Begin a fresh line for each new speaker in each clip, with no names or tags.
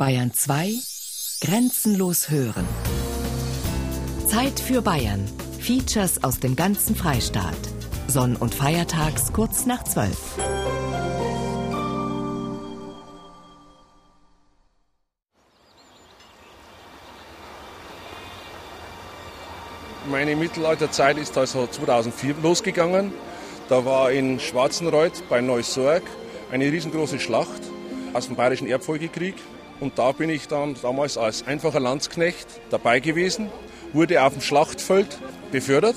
Bayern 2 Grenzenlos hören. Zeit für Bayern. Features aus dem ganzen Freistaat. Sonn- und Feiertags kurz nach 12.
Meine Mittelalterzeit ist also 2004 losgegangen. Da war in Schwarzenreuth bei Neusorg eine riesengroße Schlacht aus dem Bayerischen Erbfolgekrieg. Und da bin ich dann damals als einfacher Landsknecht dabei gewesen, wurde auf dem Schlachtfeld befördert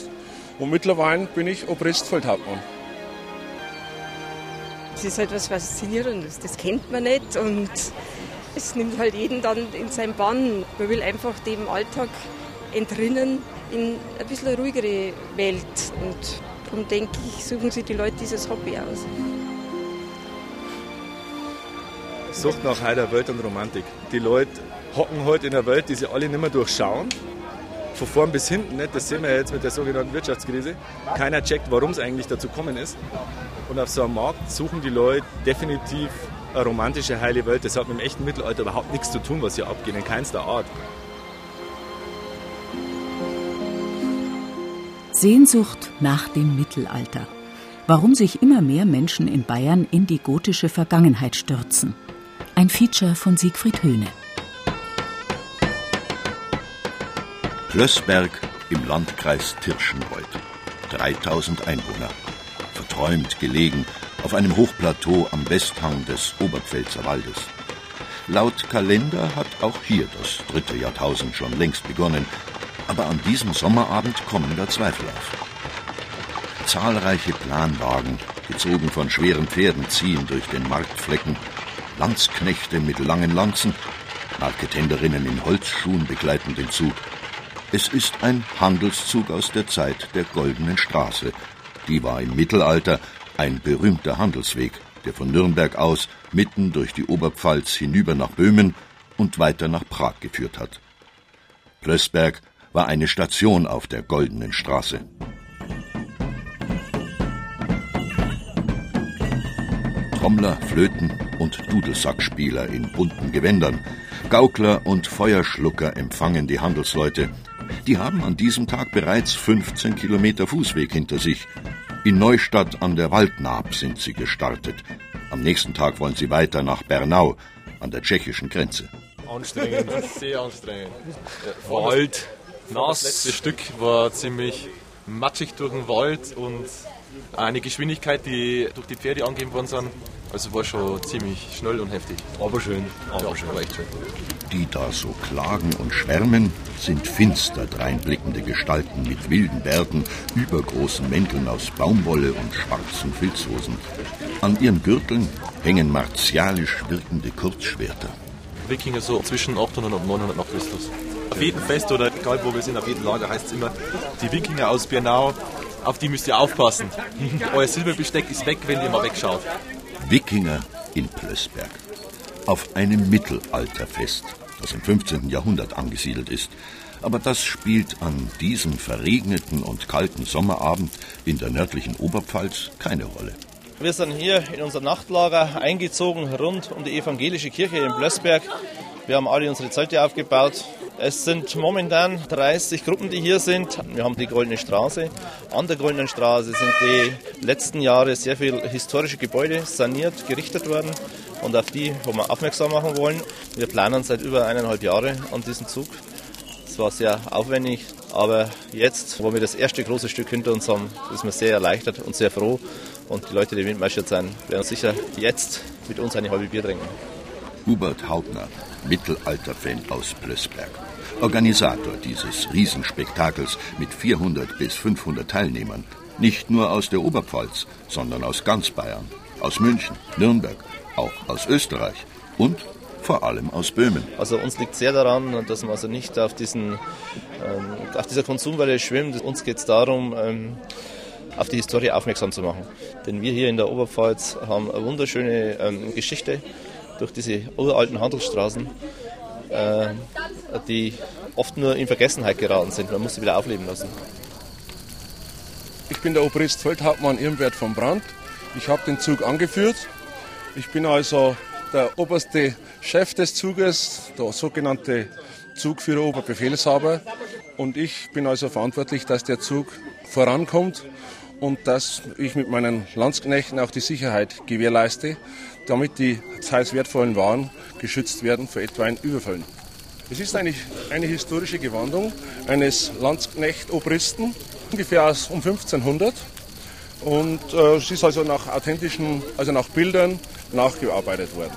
und mittlerweile bin ich Obristfeldhauptmann.
Es ist halt was Faszinierendes, das kennt man nicht und es nimmt halt jeden dann in seinen Bann. Man will einfach dem Alltag entrinnen in ein bisschen ruhigere Welt und darum denke ich, suchen sich die Leute dieses Hobby aus.
Sucht nach heiter Welt und Romantik. Die Leute hocken heute in einer Welt, die sie alle nicht mehr durchschauen. Von vorn bis hinten, nicht? das sehen wir jetzt mit der sogenannten Wirtschaftskrise. Keiner checkt, warum es eigentlich dazu gekommen ist. Und auf so einem Markt suchen die Leute definitiv eine romantische, heile Welt. Das hat mit dem echten Mittelalter überhaupt nichts zu tun, was hier abgeht, in keinster Art.
Sehnsucht nach dem Mittelalter. Warum sich immer mehr Menschen in Bayern in die gotische Vergangenheit stürzen. Ein Feature von Siegfried Höhne.
Plössberg im Landkreis Tirschenreuth. 3000 Einwohner. Verträumt gelegen auf einem Hochplateau am Westhang des Oberpfälzer Waldes. Laut Kalender hat auch hier das dritte Jahrtausend schon längst begonnen, aber an diesem Sommerabend kommen da Zweifel auf. Zahlreiche Planwagen, gezogen von schweren Pferden, ziehen durch den Marktflecken. Landsknechte mit langen Lanzen, Marketenderinnen in Holzschuhen begleiten den Zug. Es ist ein Handelszug aus der Zeit der Goldenen Straße. Die war im Mittelalter ein berühmter Handelsweg, der von Nürnberg aus mitten durch die Oberpfalz hinüber nach Böhmen und weiter nach Prag geführt hat. Plössberg war eine Station auf der Goldenen Straße. Trommler, Flöten und Dudelsackspieler in bunten Gewändern, Gaukler und Feuerschlucker empfangen die Handelsleute. Die haben an diesem Tag bereits 15 Kilometer Fußweg hinter sich. In Neustadt an der Waldnaab sind sie gestartet. Am nächsten Tag wollen sie weiter nach Bernau, an der tschechischen Grenze.
Anstrengend, sehr anstrengend. Wald, nass. Das letzte Stück war ziemlich matschig durch den Wald und eine Geschwindigkeit, die durch die Pferde angegeben worden sind. Also war schon ziemlich schnell und heftig. Aber schön. Aber ja, schön. War echt schön.
Die da so klagen und schwärmen, sind finster dreinblickende Gestalten mit wilden Bärten, übergroßen Mänteln aus Baumwolle und schwarzen Filzhosen. An ihren Gürteln hängen martialisch wirkende Kurzschwerter.
Wikinger so zwischen 800 und 900 nach Christus. Auf jedem Fest oder egal wo wir sind, auf jedem Lager heißt es immer, die Wikinger aus Bernau, auf die müsst ihr aufpassen. Euer Silberbesteck ist weg, wenn ihr mal wegschaut.
Wikinger in Plössberg. Auf einem Mittelalterfest, das im 15. Jahrhundert angesiedelt ist. Aber das spielt an diesem verregneten und kalten Sommerabend in der nördlichen Oberpfalz keine Rolle.
Wir sind hier in unser Nachtlager eingezogen rund um die evangelische Kirche in Blössberg. Wir haben alle unsere Zelte aufgebaut. Es sind momentan 30 Gruppen, die hier sind. Wir haben die Goldene Straße. An der Goldenen Straße sind die letzten Jahre sehr viele historische Gebäude saniert, gerichtet worden und auf die haben wir aufmerksam machen wollen. Wir planen seit über eineinhalb Jahren an diesem Zug. Es war sehr aufwendig, aber jetzt, wo wir das erste große Stück hinter uns haben, ist man sehr erleichtert und sehr froh. Und die Leute, die mitmarschiert sind, werden sicher jetzt mit uns eine halbe Bier trinken.
Hubert Hauptner, Mittelalter-Fan aus Blößberg. Organisator dieses Riesenspektakels mit 400 bis 500 Teilnehmern. Nicht nur aus der Oberpfalz, sondern aus ganz Bayern. Aus München, Nürnberg, auch aus Österreich und vor allem aus Böhmen.
Also uns liegt sehr daran, dass man also nicht auf, diesen, ähm, auf dieser Konsumwelle schwimmt. Uns geht es darum, ähm, auf die Historie aufmerksam zu machen. Denn wir hier in der Oberpfalz haben eine wunderschöne ähm, Geschichte durch diese uralten Handelsstraßen, äh, die oft nur in Vergessenheit geraten sind. Man muss sie wieder aufleben lassen.
Ich bin der Obrist Feldhauptmann Irmwert von Brandt. Ich habe den Zug angeführt. Ich bin also der oberste Chef des Zuges, der sogenannte Zugführer Oberbefehlshaber. Und ich bin also verantwortlich, dass der Zug vorankommt und dass ich mit meinen Landsknechten auch die Sicherheit gewährleiste, damit die teils wertvollen Waren geschützt werden vor etwaigen Überfällen. Es ist eigentlich eine historische Gewandung eines Landsknecht-Obristen, ungefähr aus um 1500. Und äh, es ist also nach authentischen, also nach Bildern nachgearbeitet worden.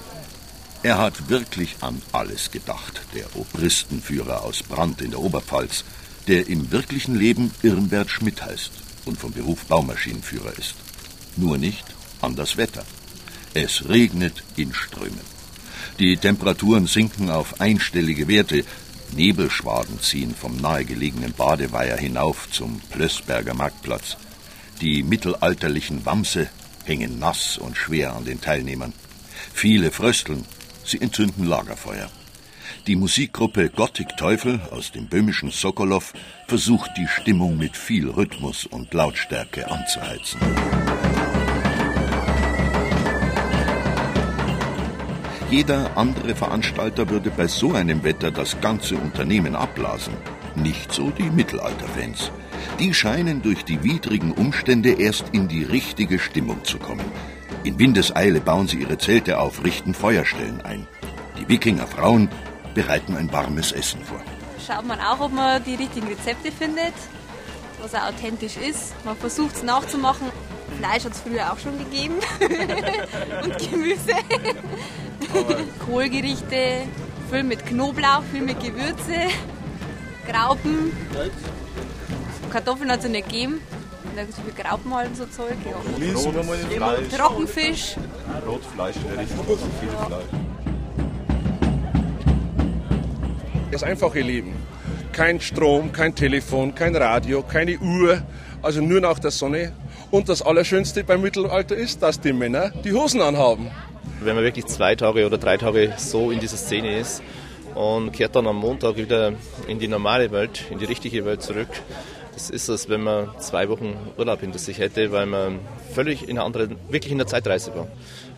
Er hat wirklich an alles gedacht, der Obristenführer aus Brand in der Oberpfalz, der im wirklichen Leben Irmwert Schmidt heißt und vom Beruf Baumaschinenführer ist. Nur nicht an das Wetter. Es regnet in Strömen. Die Temperaturen sinken auf einstellige Werte. Nebelschwaden ziehen vom nahegelegenen Badeweiher hinauf zum Plössberger Marktplatz. Die mittelalterlichen Wamse hängen nass und schwer an den Teilnehmern. Viele frösteln, sie entzünden Lagerfeuer. Die Musikgruppe Gothic Teufel aus dem böhmischen Sokolow versucht die Stimmung mit viel Rhythmus und Lautstärke anzuheizen. Jeder andere Veranstalter würde bei so einem Wetter das ganze Unternehmen abblasen. Nicht so die Mittelalterfans. Die scheinen durch die widrigen Umstände erst in die richtige Stimmung zu kommen. In Windeseile bauen sie ihre Zelte auf, richten Feuerstellen ein. Die Wikingerfrauen bereiten ein warmes Essen vor.
Schaut man auch, ob man die richtigen Rezepte findet, was auch authentisch ist. Man versucht es nachzumachen. Fleisch hat es früher auch schon gegeben. Und Gemüse. Kohlgerichte, viel mit Knoblauch, viel mit Gewürze, Graupen. Kartoffeln hat es nicht gegeben. So viel Graupen halt und so Zeug. Ja. Trockenfisch.
Rotfleisch, richtig viel Fleisch.
Das einfache Leben. Kein Strom, kein Telefon, kein Radio, keine Uhr, also nur nach der Sonne. Und das Allerschönste beim Mittelalter ist, dass die Männer die Hosen anhaben.
Wenn man wirklich zwei Tage oder drei Tage so in dieser Szene ist und kehrt dann am Montag wieder in die normale Welt, in die richtige Welt zurück, das ist es, wenn man zwei Wochen Urlaub hinter sich hätte, weil man völlig in einer anderen, wirklich in der Zeitreise war.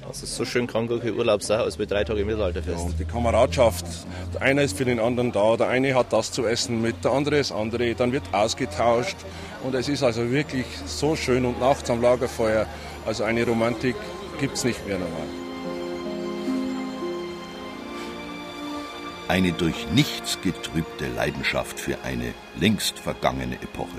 Also so schön kann gar kein Urlaub sein, als wir drei Tage im Mittelalter fest. Ja,
und die Kameradschaft, der eine ist für den anderen da, der eine hat das zu essen mit, der andere das andere, dann wird ausgetauscht und es ist also wirklich so schön und nachts am Lagerfeuer, also eine Romantik gibt es nicht mehr normal.
Eine durch nichts getrübte Leidenschaft für eine längst vergangene Epoche,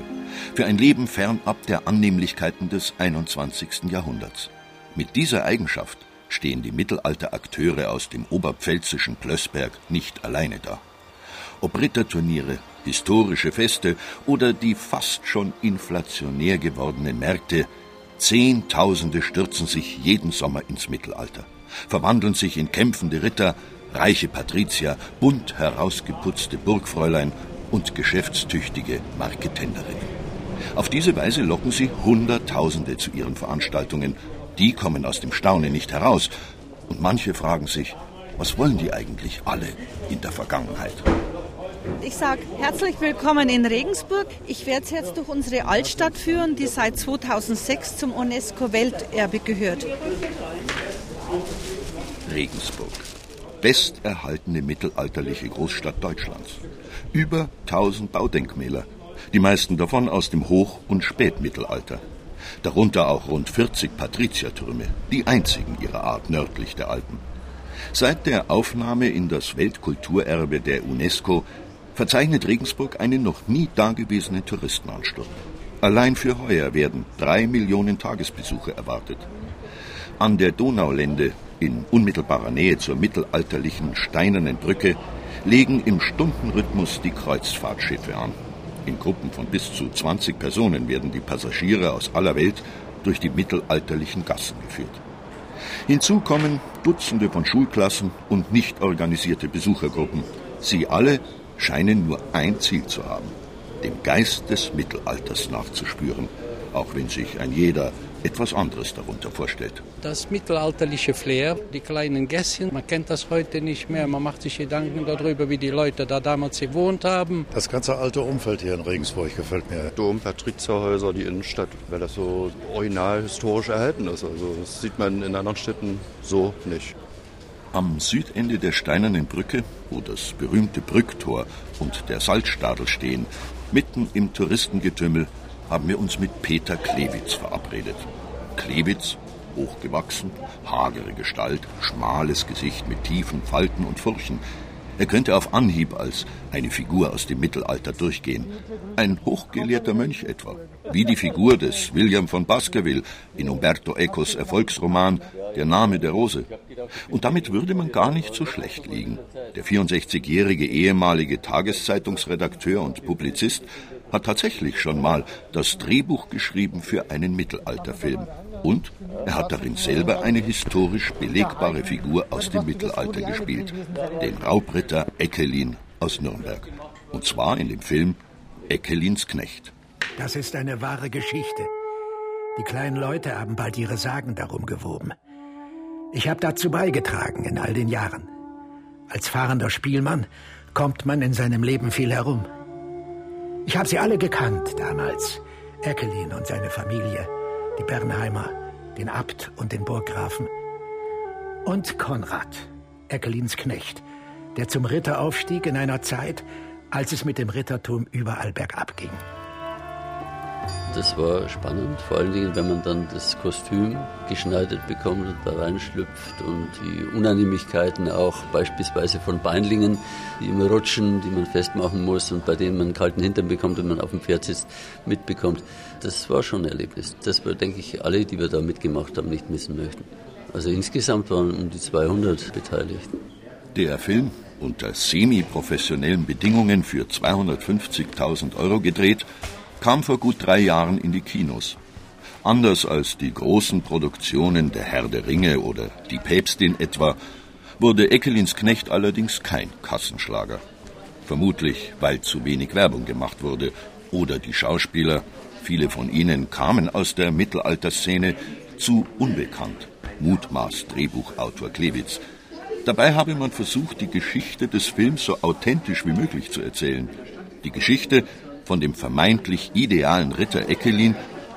für ein Leben fernab der Annehmlichkeiten des 21. Jahrhunderts. Mit dieser Eigenschaft stehen die Mittelalterakteure aus dem oberpfälzischen Plössberg nicht alleine da. Ob Ritterturniere, historische Feste oder die fast schon inflationär gewordenen Märkte, Zehntausende stürzen sich jeden Sommer ins Mittelalter, verwandeln sich in kämpfende Ritter, reiche Patrizier, bunt herausgeputzte Burgfräulein und geschäftstüchtige Marketenderinnen. Auf diese Weise locken sie Hunderttausende zu ihren Veranstaltungen die kommen aus dem Staunen nicht heraus. Und manche fragen sich, was wollen die eigentlich alle in der Vergangenheit?
Ich sage herzlich willkommen in Regensburg. Ich werde es jetzt durch unsere Altstadt führen, die seit 2006 zum UNESCO-Welterbe gehört.
Regensburg. Besterhaltene mittelalterliche Großstadt Deutschlands. Über 1000 Baudenkmäler. Die meisten davon aus dem Hoch- und Spätmittelalter darunter auch rund 40 Patriziertürme, die einzigen ihrer Art nördlich der Alpen. Seit der Aufnahme in das Weltkulturerbe der UNESCO verzeichnet Regensburg einen noch nie dagewesenen Touristenansturm. Allein für heuer werden drei Millionen Tagesbesucher erwartet. An der Donaulände, in unmittelbarer Nähe zur mittelalterlichen steinernen Brücke, legen im Stundenrhythmus die Kreuzfahrtschiffe an. In Gruppen von bis zu 20 Personen werden die Passagiere aus aller Welt durch die mittelalterlichen Gassen geführt. Hinzu kommen Dutzende von Schulklassen und nicht organisierte Besuchergruppen. Sie alle scheinen nur ein Ziel zu haben, dem Geist des Mittelalters nachzuspüren, auch wenn sich ein jeder etwas anderes darunter vorstellt.
Das mittelalterliche Flair, die kleinen Gässchen, man kennt das heute nicht mehr. Man macht sich Gedanken darüber, wie die Leute da damals gewohnt haben.
Das ganze alte Umfeld hier in Regensburg gefällt mir.
Dom, Patrizierhäuser, die Innenstadt, weil das so original historisch erhalten ist. Also das sieht man in anderen Städten so nicht.
Am Südende der steinernen Brücke, wo das berühmte Brücktor und der Salzstadel stehen, mitten im Touristengetümmel, haben wir uns mit Peter Klewitz verabredet. Klewitz, hochgewachsen, hagere Gestalt, schmales Gesicht mit tiefen Falten und Furchen, er könnte auf Anhieb als eine Figur aus dem Mittelalter durchgehen. Ein hochgelehrter Mönch etwa, wie die Figur des William von Baskerville in Umberto Ecos Erfolgsroman Der Name der Rose. Und damit würde man gar nicht so schlecht liegen. Der 64-jährige ehemalige Tageszeitungsredakteur und Publizist hat tatsächlich schon mal das Drehbuch geschrieben für einen Mittelalterfilm. Und er hat darin selber eine historisch belegbare Figur aus dem Mittelalter gespielt, den Raubritter Eckelin aus Nürnberg. Und zwar in dem Film Eckelins Knecht.
Das ist eine wahre Geschichte. Die kleinen Leute haben bald ihre Sagen darum gewoben. Ich habe dazu beigetragen in all den Jahren. Als fahrender Spielmann kommt man in seinem Leben viel herum. Ich habe sie alle gekannt damals. Eckelin und seine Familie, die Bernheimer, den Abt und den Burggrafen. Und Konrad, Eckelins Knecht, der zum Ritter aufstieg in einer Zeit, als es mit dem Rittertum überall bergab ging.
Das war spannend, vor allen Dingen, wenn man dann das Kostüm geschneidert bekommt und da reinschlüpft und die Unannehmlichkeiten auch beispielsweise von Beinlingen, die immer rutschen, die man festmachen muss und bei denen man einen kalten Hintern bekommt, wenn man auf dem Pferd sitzt, mitbekommt. Das war schon ein Erlebnis. Das wir, denke ich, alle, die wir da mitgemacht haben, nicht missen möchten. Also insgesamt waren um die 200 beteiligt.
Der Film unter semi-professionellen Bedingungen für 250.000 Euro gedreht, kam vor gut drei Jahren in die Kinos. Anders als die großen Produktionen Der Herr der Ringe oder Die Päpstin etwa, wurde Eckelins Knecht allerdings kein Kassenschlager. Vermutlich, weil zu wenig Werbung gemacht wurde oder die Schauspieler, viele von ihnen kamen aus der Mittelalterszene, zu unbekannt, mutmaßt Drehbuchautor Klewitz. Dabei habe man versucht, die Geschichte des Films so authentisch wie möglich zu erzählen. Die Geschichte von dem vermeintlich idealen Ritter Eckelin,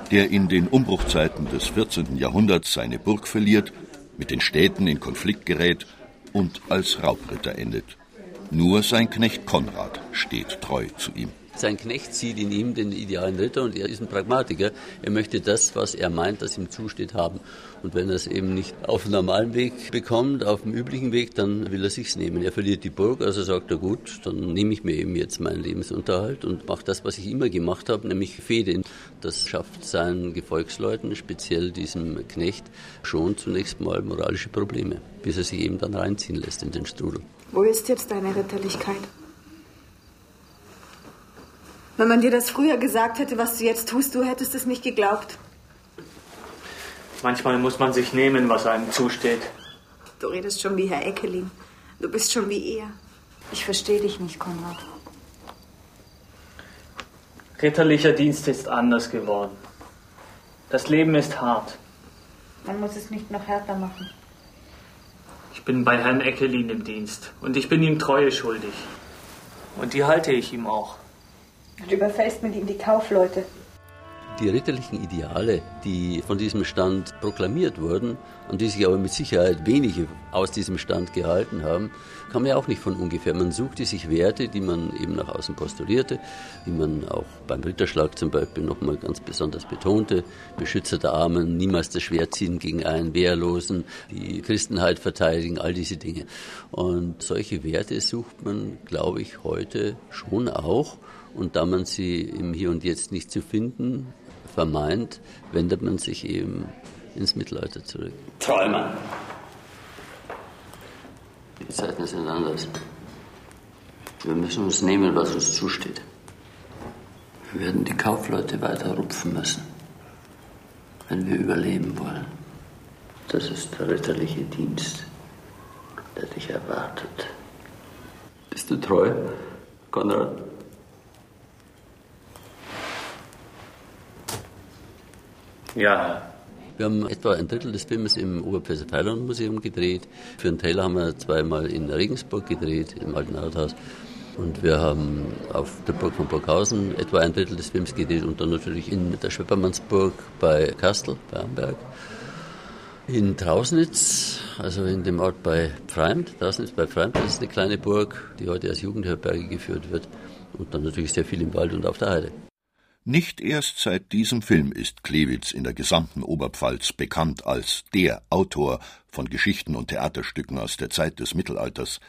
der in den Umbruchzeiten des 14. Jahrhunderts seine Burg verliert, mit den Städten in Konflikt gerät und als Raubritter endet. Nur sein Knecht Konrad steht treu zu ihm.
Sein Knecht sieht in ihm den idealen Ritter und er ist ein Pragmatiker. Er möchte das, was er meint, das ihm zusteht, haben. Und wenn er es eben nicht auf normalen Weg bekommt, auf dem üblichen Weg, dann will er sich's nehmen. Er verliert die Burg, also sagt er, gut, dann nehme ich mir eben jetzt meinen Lebensunterhalt und mache das, was ich immer gemacht habe, nämlich Fehde. Das schafft seinen Gefolgsleuten, speziell diesem Knecht, schon zunächst mal moralische Probleme, bis er sich eben dann reinziehen lässt in den Strudel.
Wo ist jetzt deine Ritterlichkeit? Wenn man dir das früher gesagt hätte, was du jetzt tust, du hättest es nicht geglaubt.
Manchmal muss man sich nehmen, was einem zusteht.
Du redest schon wie Herr Eckelin. Du bist schon wie er. Ich verstehe dich nicht, Konrad.
Ritterlicher Dienst ist anders geworden. Das Leben ist hart.
Man muss es nicht noch härter machen.
Ich bin bei Herrn Eckelin im Dienst und ich bin ihm Treue schuldig. Und die halte ich ihm auch.
Du überfällst mit ihm die Kaufleute.
Die ritterlichen Ideale, die von diesem Stand proklamiert wurden und die sich aber mit Sicherheit wenige aus diesem Stand gehalten haben, kam ja auch nicht von ungefähr. Man suchte sich Werte, die man eben nach außen postulierte, die man auch beim Ritterschlag zum Beispiel nochmal ganz besonders betonte. Beschützer der Armen, niemals das Schwert ziehen gegen einen Wehrlosen, die Christenheit verteidigen, all diese Dinge. Und solche Werte sucht man, glaube ich, heute schon auch. Und da man sie im Hier und Jetzt nicht zu finden vermeint, wendet man sich eben ins Mittelalter zurück.
Träumer.
Die Zeiten sind anders. Wir müssen uns nehmen, was uns zusteht. Wir werden die Kaufleute weiter rupfen müssen, wenn wir überleben wollen. Das ist der ritterliche Dienst, der dich erwartet. Bist du treu, Konrad?
Ja.
Wir haben etwa ein Drittel des Films im Oberpfälzer Museum gedreht. Für einen Teil haben wir zweimal in Regensburg gedreht, im Alten Rathaus. Und wir haben auf der Burg von Burghausen etwa ein Drittel des Films gedreht und dann natürlich in der Schweppermannsburg bei Kastel, bei Amberg. In Trausnitz, also in dem Ort bei Pfreimt, Trausnitz bei Pfreimt, das ist eine kleine Burg, die heute als Jugendherberge geführt wird. Und dann natürlich sehr viel im Wald und auf der Heide.
Nicht erst seit diesem Film ist Klewitz in der gesamten Oberpfalz bekannt als der Autor von Geschichten und Theaterstücken aus der Zeit des Mittelalters.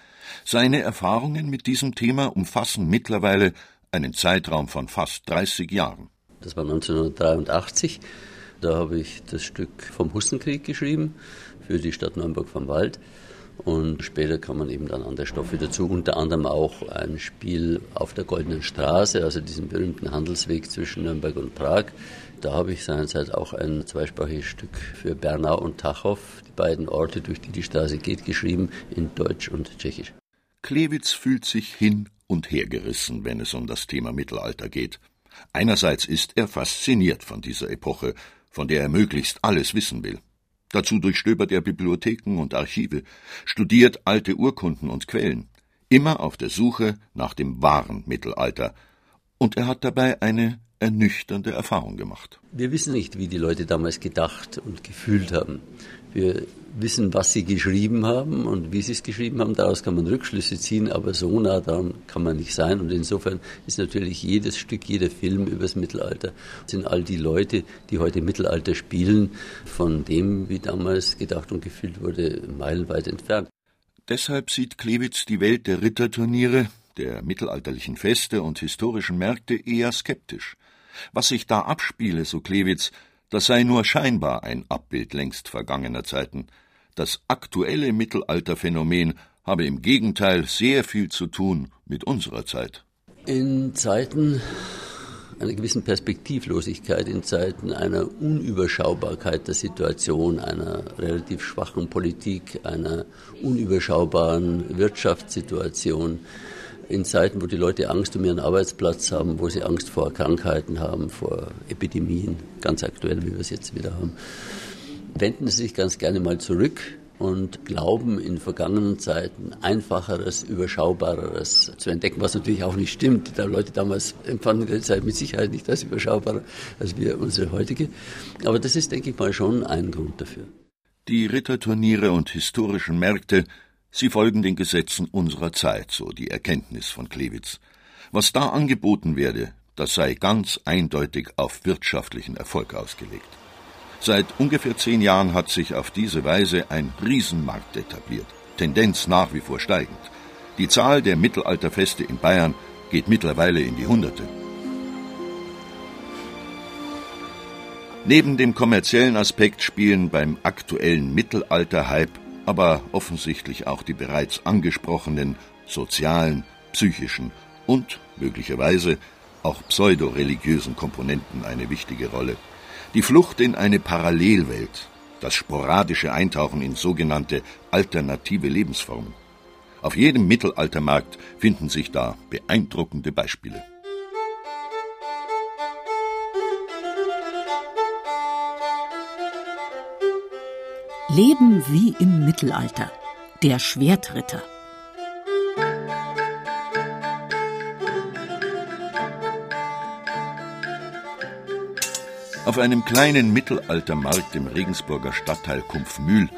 Seine Erfahrungen mit diesem Thema umfassen mittlerweile einen Zeitraum von fast 30 Jahren.
Das war 1983. Da habe ich das Stück vom Hussenkrieg geschrieben für die Stadt Nürnberg vom Wald. Und später kam man eben dann andere Stoffe dazu, unter anderem auch ein Spiel auf der Goldenen Straße, also diesen berühmten Handelsweg zwischen Nürnberg und Prag. Da habe ich seinerzeit auch ein zweisprachiges Stück für Bernau und Tachow, die beiden Orte, durch die die Straße geht, geschrieben, in Deutsch und Tschechisch.
Klewitz fühlt sich hin und her gerissen, wenn es um das Thema Mittelalter geht. Einerseits ist er fasziniert von dieser Epoche, von der er möglichst alles wissen will. Dazu durchstöbert er Bibliotheken und Archive, studiert alte Urkunden und Quellen, immer auf der Suche nach dem wahren Mittelalter, und er hat dabei eine ernüchternde Erfahrung gemacht.
Wir wissen nicht, wie die Leute damals gedacht und gefühlt haben. Wir wissen, was sie geschrieben haben und wie sie es geschrieben haben. Daraus kann man Rückschlüsse ziehen, aber so nah daran kann man nicht sein. Und insofern ist natürlich jedes Stück, jeder Film über das Mittelalter, sind all die Leute, die heute Mittelalter spielen, von dem, wie damals gedacht und gefühlt wurde, meilenweit entfernt.
Deshalb sieht Klewitz die Welt der Ritterturniere, der mittelalterlichen Feste und historischen Märkte eher skeptisch. Was sich da abspiele, so Klewitz, das sei nur scheinbar ein Abbild längst vergangener Zeiten. Das aktuelle Mittelalterphänomen habe im Gegenteil sehr viel zu tun mit unserer Zeit.
In Zeiten einer gewissen Perspektivlosigkeit, in Zeiten einer Unüberschaubarkeit der Situation, einer relativ schwachen Politik, einer unüberschaubaren Wirtschaftssituation, in Zeiten, wo die Leute Angst um ihren Arbeitsplatz haben, wo sie Angst vor Krankheiten haben, vor Epidemien, ganz aktuell, wie wir es jetzt wieder haben, wenden sie sich ganz gerne mal zurück und glauben in vergangenen Zeiten einfacheres, überschaubareres zu entdecken, was natürlich auch nicht stimmt. Da Leute damals empfanden die Zeit mit Sicherheit nicht als überschaubarer als wir unsere heutige. Aber das ist, denke ich mal, schon ein Grund dafür.
Die Ritterturniere und historischen Märkte Sie folgen den Gesetzen unserer Zeit, so die Erkenntnis von Klewitz. Was da angeboten werde, das sei ganz eindeutig auf wirtschaftlichen Erfolg ausgelegt. Seit ungefähr zehn Jahren hat sich auf diese Weise ein Riesenmarkt etabliert, Tendenz nach wie vor steigend. Die Zahl der Mittelalterfeste in Bayern geht mittlerweile in die Hunderte. Neben dem kommerziellen Aspekt spielen beim aktuellen Mittelalter-Hype aber offensichtlich auch die bereits angesprochenen sozialen, psychischen und möglicherweise auch pseudoreligiösen Komponenten eine wichtige Rolle. Die Flucht in eine Parallelwelt, das sporadische Eintauchen in sogenannte alternative Lebensformen. Auf jedem Mittelaltermarkt finden sich da beeindruckende Beispiele.
Leben wie im Mittelalter. Der Schwertritter.
Auf einem kleinen Mittelaltermarkt im Regensburger Stadtteil Kumpfmühl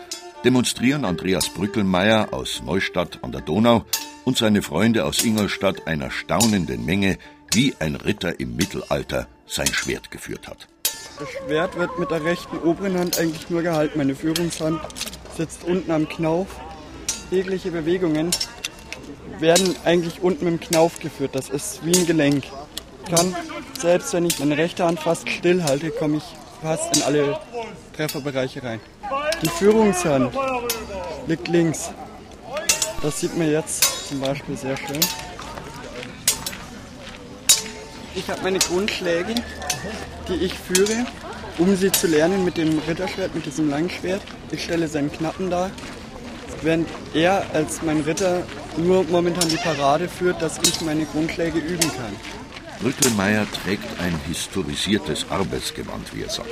demonstrieren Andreas Brückelmeier aus Neustadt an der Donau und seine Freunde aus Ingolstadt einer staunenden Menge, wie ein Ritter im Mittelalter sein Schwert geführt hat.
Das Schwert wird mit der rechten oberen Hand eigentlich nur gehalten. Meine Führungshand sitzt unten am Knauf. Jegliche Bewegungen werden eigentlich unten mit dem Knauf geführt. Das ist wie ein Gelenk. Kann, selbst wenn ich meine rechte Hand fast still halte, komme ich fast in alle Trefferbereiche rein. Die Führungshand liegt links. Das sieht man jetzt zum Beispiel sehr schön. Ich habe meine Grundschläge die ich führe, um sie zu lernen mit dem Ritterschwert, mit diesem Langschwert. Ich stelle seinen Knappen dar, während er als mein Ritter nur momentan die Parade führt, dass ich meine Grundschläge üben kann.
Brückelmeier trägt ein historisiertes Arbeitsgewand, wie er sagt.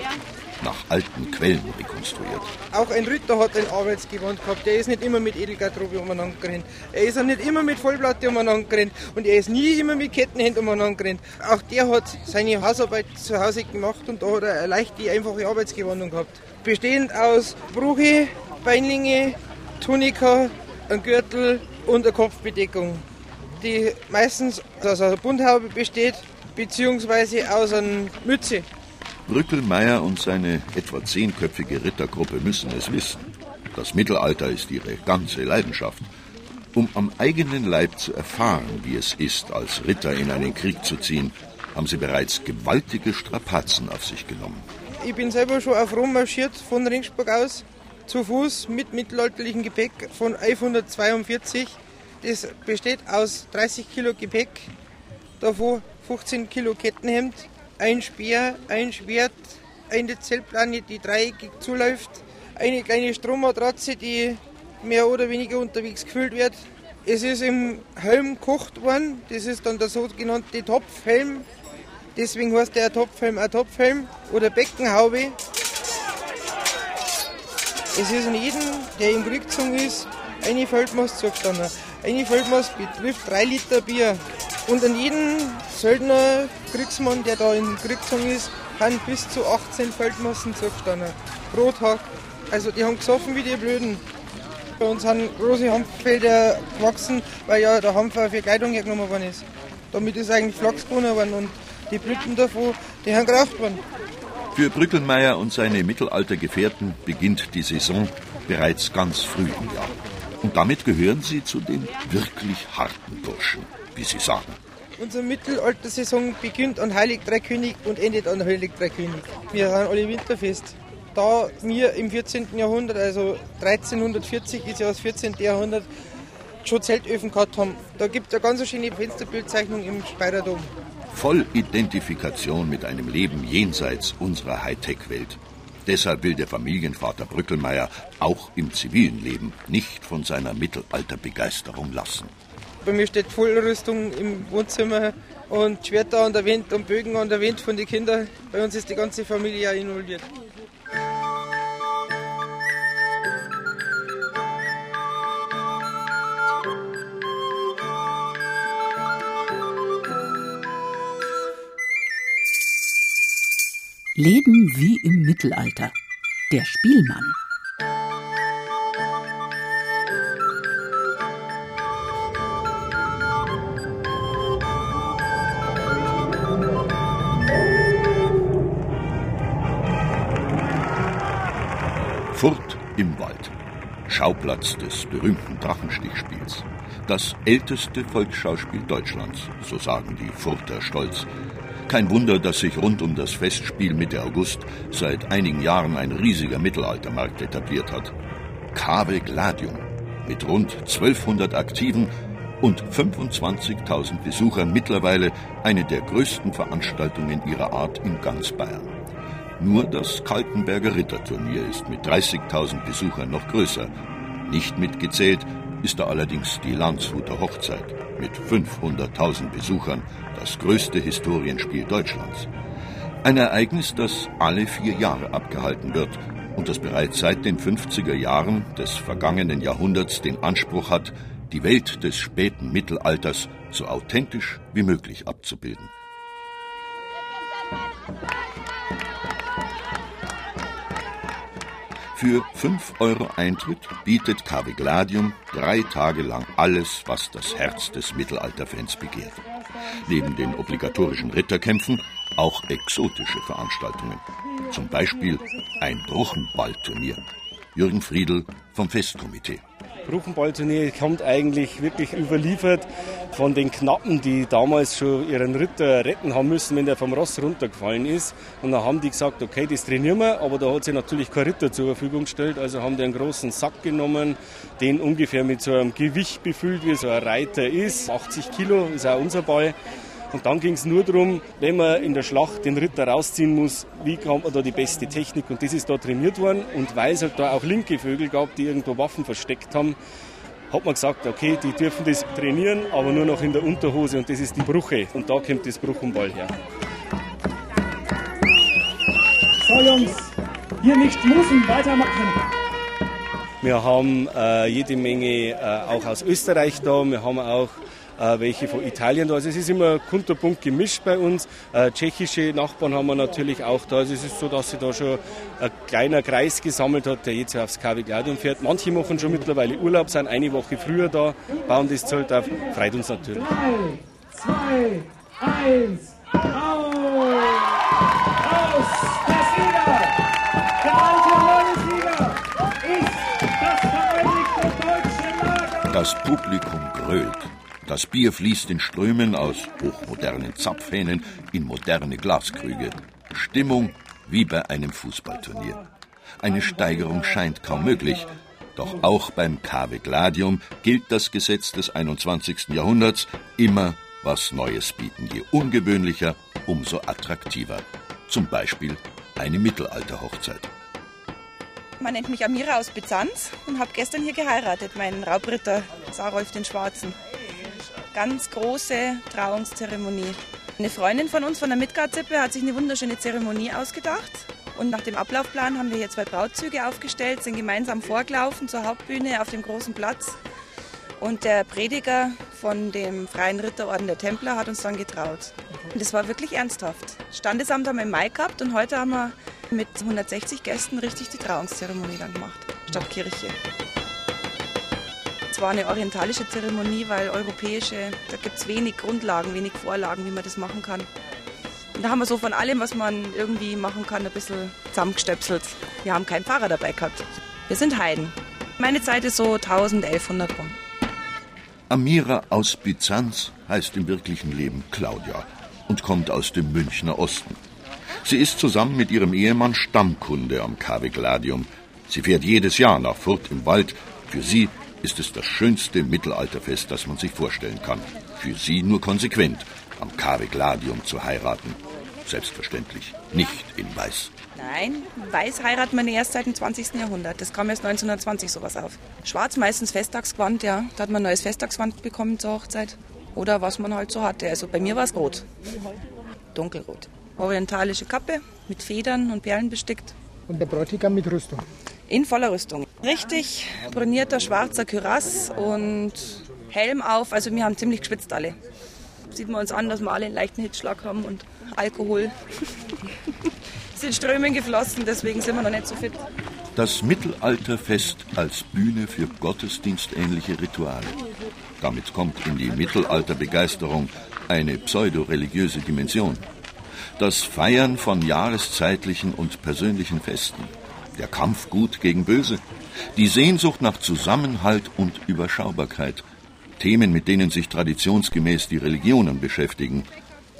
Nach alten Quellen rekonstruiert.
Auch ein Ritter hat ein Arbeitsgewand gehabt. Der ist nicht immer mit Edelgarderobe umeinander gerannt. Er ist auch nicht immer mit Vollplatte umeinander gerannt. Und er ist nie immer mit Kettenhemd umeinander gerannt. Auch der hat seine Hausarbeit zu Hause gemacht und da hat er eine leichte, einfache Arbeitsgewandung gehabt. Bestehend aus Bruche, Beinlinge, Tunika, ein Gürtel und eine Kopfbedeckung, die meistens aus einer Bundhaube besteht, beziehungsweise aus einer Mütze.
Brückelmeier und seine etwa zehnköpfige Rittergruppe müssen es wissen. Das Mittelalter ist ihre ganze Leidenschaft. Um am eigenen Leib zu erfahren, wie es ist, als Ritter in einen Krieg zu ziehen, haben sie bereits gewaltige Strapazen auf sich genommen.
Ich bin selber schon auf Rom marschiert, von Ringsburg aus, zu Fuß mit mittelalterlichem Gepäck von 1142. Das besteht aus 30 Kilo Gepäck, davon 15 Kilo Kettenhemd, ein Speer, ein Schwert, eine Zeltplane, die dreieckig zuläuft, eine kleine Strommatratze, die mehr oder weniger unterwegs gefüllt wird. Es ist im Helm gekocht worden, das ist dann der sogenannte Topfhelm. Deswegen heißt der Topfhelm auch Topfhelm oder Beckenhaube. Es ist in jedem, der im Krieg gezogen ist, eine Feldmaß zugestanden. Eine Feldmaß betrifft drei Liter Bier. Und an jeden Söldner, Kriegsmann, der da in Krieg gezogen ist, haben bis zu 18 Feldmassen zugestanden. Pro Tag. Also die haben gesoffen wie die Blöden. Bei uns sind große Hanffelder gewachsen, weil ja der Hanf für Kleidung hergenommen worden ist. Damit ist eigentlich Flachs gewonnen worden und die Blüten davon, die haben geraucht worden.
Für Brückelmeier und seine Mittelaltergefährten beginnt die Saison bereits ganz früh im Jahr. Und damit gehören sie zu den wirklich harten Burschen, wie sie sagen.
Unsere Mittelalter-Saison beginnt an Heilig Drei König und endet an Heilig Drei König. Wir haben alle winterfest. Da wir im 14. Jahrhundert, also 1340 ist ja das 14. Jahrhundert, schon Zeltöfen gehabt haben, da gibt es eine ganz schöne Fensterbildzeichnung im Speyerer Dom.
Voll Identifikation mit einem Leben jenseits unserer Hightech-Welt. Deshalb will der Familienvater Brückelmeier auch im zivilen Leben nicht von seiner Mittelalterbegeisterung lassen.
Bei mir steht Vollrüstung im Wohnzimmer und Schwerter an der Wand und Bögen an der Wand von den Kindern. Bei uns ist die ganze Familie auch involviert.
Leben wie im Mittelalter. Der Spielmann.
Furt im Wald. Schauplatz des berühmten Drachenstichspiels. Das älteste Volksschauspiel Deutschlands, so sagen die Furter stolz. Kein Wunder, dass sich rund um das Festspiel Mitte August seit einigen Jahren ein riesiger Mittelaltermarkt etabliert hat. Cave Gladium mit rund 1200 Aktiven und 25.000 Besuchern mittlerweile eine der größten Veranstaltungen ihrer Art in ganz Bayern. Nur das Kaltenberger Ritterturnier ist mit 30.000 Besuchern noch größer. Nicht mitgezählt ist da allerdings die Landshuter Hochzeit mit 500.000 Besuchern, das größte Historienspiel Deutschlands. Ein Ereignis, das alle vier Jahre abgehalten wird und das bereits seit den 50er Jahren des vergangenen Jahrhunderts den Anspruch hat, die Welt des späten Mittelalters so authentisch wie möglich abzubilden. Für 5 Euro Eintritt bietet KW Gladium drei Tage lang alles, was das Herz des Mittelalterfans begehrt. Neben den obligatorischen Ritterkämpfen auch exotische Veranstaltungen. Zum Beispiel ein Bruchenballturnier. Jürgen Friedl vom Festkomitee.
Bruchenballturnier kommt eigentlich wirklich überliefert von den Knappen, die damals schon ihren Ritter retten haben müssen, wenn der vom Ross runtergefallen ist. Und dann haben die gesagt, okay, das trainieren wir, aber da hat sich natürlich kein Ritter zur Verfügung gestellt. Also haben die einen großen Sack genommen, den ungefähr mit so einem Gewicht befüllt, wie so ein Reiter ist. 80 Kilo ist auch unser Ball. Und dann ging es nur darum, wenn man in der Schlacht den Ritter rausziehen muss, wie kommt man da die beste Technik? Und das ist da trainiert worden. Und weil es halt da auch linke Vögel gab, die irgendwo Waffen versteckt haben, hat man gesagt, okay, die dürfen das trainieren, aber nur noch in der Unterhose. Und das ist die Bruche. Und da kommt das Bruchenball her.
So Jungs, hier nicht müssen weitermachen.
Wir haben äh, jede Menge äh, auch aus Österreich da. Wir haben auch welche von Italien da. Also es ist immer kunterbunt gemischt bei uns. Äh, tschechische Nachbarn haben wir natürlich auch da. Also es ist so, dass sich da schon ein kleiner Kreis gesammelt hat, der jetzt aufs KW Gladium fährt. Manche machen schon mittlerweile Urlaub, sind eine Woche früher da, bauen das Zelt auf. Freut uns natürlich.
Drei, zwei, eins, aus! Aus! Der Sieger! Der alte Landessieger ist das Vereinigte Deutsche Lager!
Das Publikum grölt. Das Bier fließt in Strömen aus hochmodernen Zapfhähnen in moderne Glaskrüge. Stimmung wie bei einem Fußballturnier. Eine Steigerung scheint kaum möglich. Doch auch beim KW Gladium gilt das Gesetz des 21. Jahrhunderts immer was Neues bieten. Je ungewöhnlicher, umso attraktiver. Zum Beispiel eine Mittelalterhochzeit.
Man nennt mich Amira aus Byzanz und habe gestern hier geheiratet, meinen Raubritter Sarolf den Schwarzen. Ganz große Trauungszeremonie. Eine Freundin von uns von der Midgard-Sippe hat sich eine wunderschöne Zeremonie ausgedacht. Und nach dem Ablaufplan haben wir hier zwei Brautzüge aufgestellt, sind gemeinsam vorgelaufen zur Hauptbühne auf dem großen Platz. Und der Prediger von dem Freien Ritterorden der Templer hat uns dann getraut. Und das war wirklich ernsthaft. Standesamt haben wir im Mai gehabt und heute haben wir mit 160 Gästen richtig die Trauungszeremonie dann gemacht, statt Kirche. Es war eine orientalische Zeremonie, weil europäische, da gibt es wenig Grundlagen, wenig Vorlagen, wie man das machen kann. Und da haben wir so von allem, was man irgendwie machen kann, ein bisschen zusammengestöpselt. Wir haben keinen Fahrer dabei gehabt. Wir sind Heiden. Meine Zeit ist so 1100 rum.
Amira aus Byzanz heißt im wirklichen Leben Claudia und kommt aus dem Münchner Osten. Sie ist zusammen mit ihrem Ehemann Stammkunde am KW Gladium. Sie fährt jedes Jahr nach Furt im Wald. Für sie ist es das schönste Mittelalterfest, das man sich vorstellen kann. Für sie nur konsequent, am KW Gladium zu heiraten. Selbstverständlich nicht in Weiß.
Nein, weiß heiratet man erst seit dem 20. Jahrhundert. Das kam erst 1920 sowas auf. Schwarz meistens Festtagsgewand, ja. Da hat man ein neues Festtagsgewand bekommen zur Hochzeit. Oder was man halt so hatte. Also bei mir war es rot. Dunkelrot. Orientalische Kappe mit Federn und Perlen bestickt.
Und der Bräutigam mit Rüstung.
In voller Rüstung. Richtig bronierter schwarzer Kürass und Helm auf. Also wir haben ziemlich geschwitzt alle. Sieht man uns an, dass wir alle einen leichten Hitzschlag haben und Alkohol. sind Strömen geflossen, deswegen sind wir noch nicht so fit.
Das Mittelalterfest als Bühne für gottesdienstähnliche Rituale. Damit kommt in die Mittelalterbegeisterung eine pseudoreligiöse Dimension. Das Feiern von jahreszeitlichen und persönlichen Festen. Der Kampf gut gegen böse. Die Sehnsucht nach Zusammenhalt und Überschaubarkeit. Themen, mit denen sich traditionsgemäß die Religionen beschäftigen.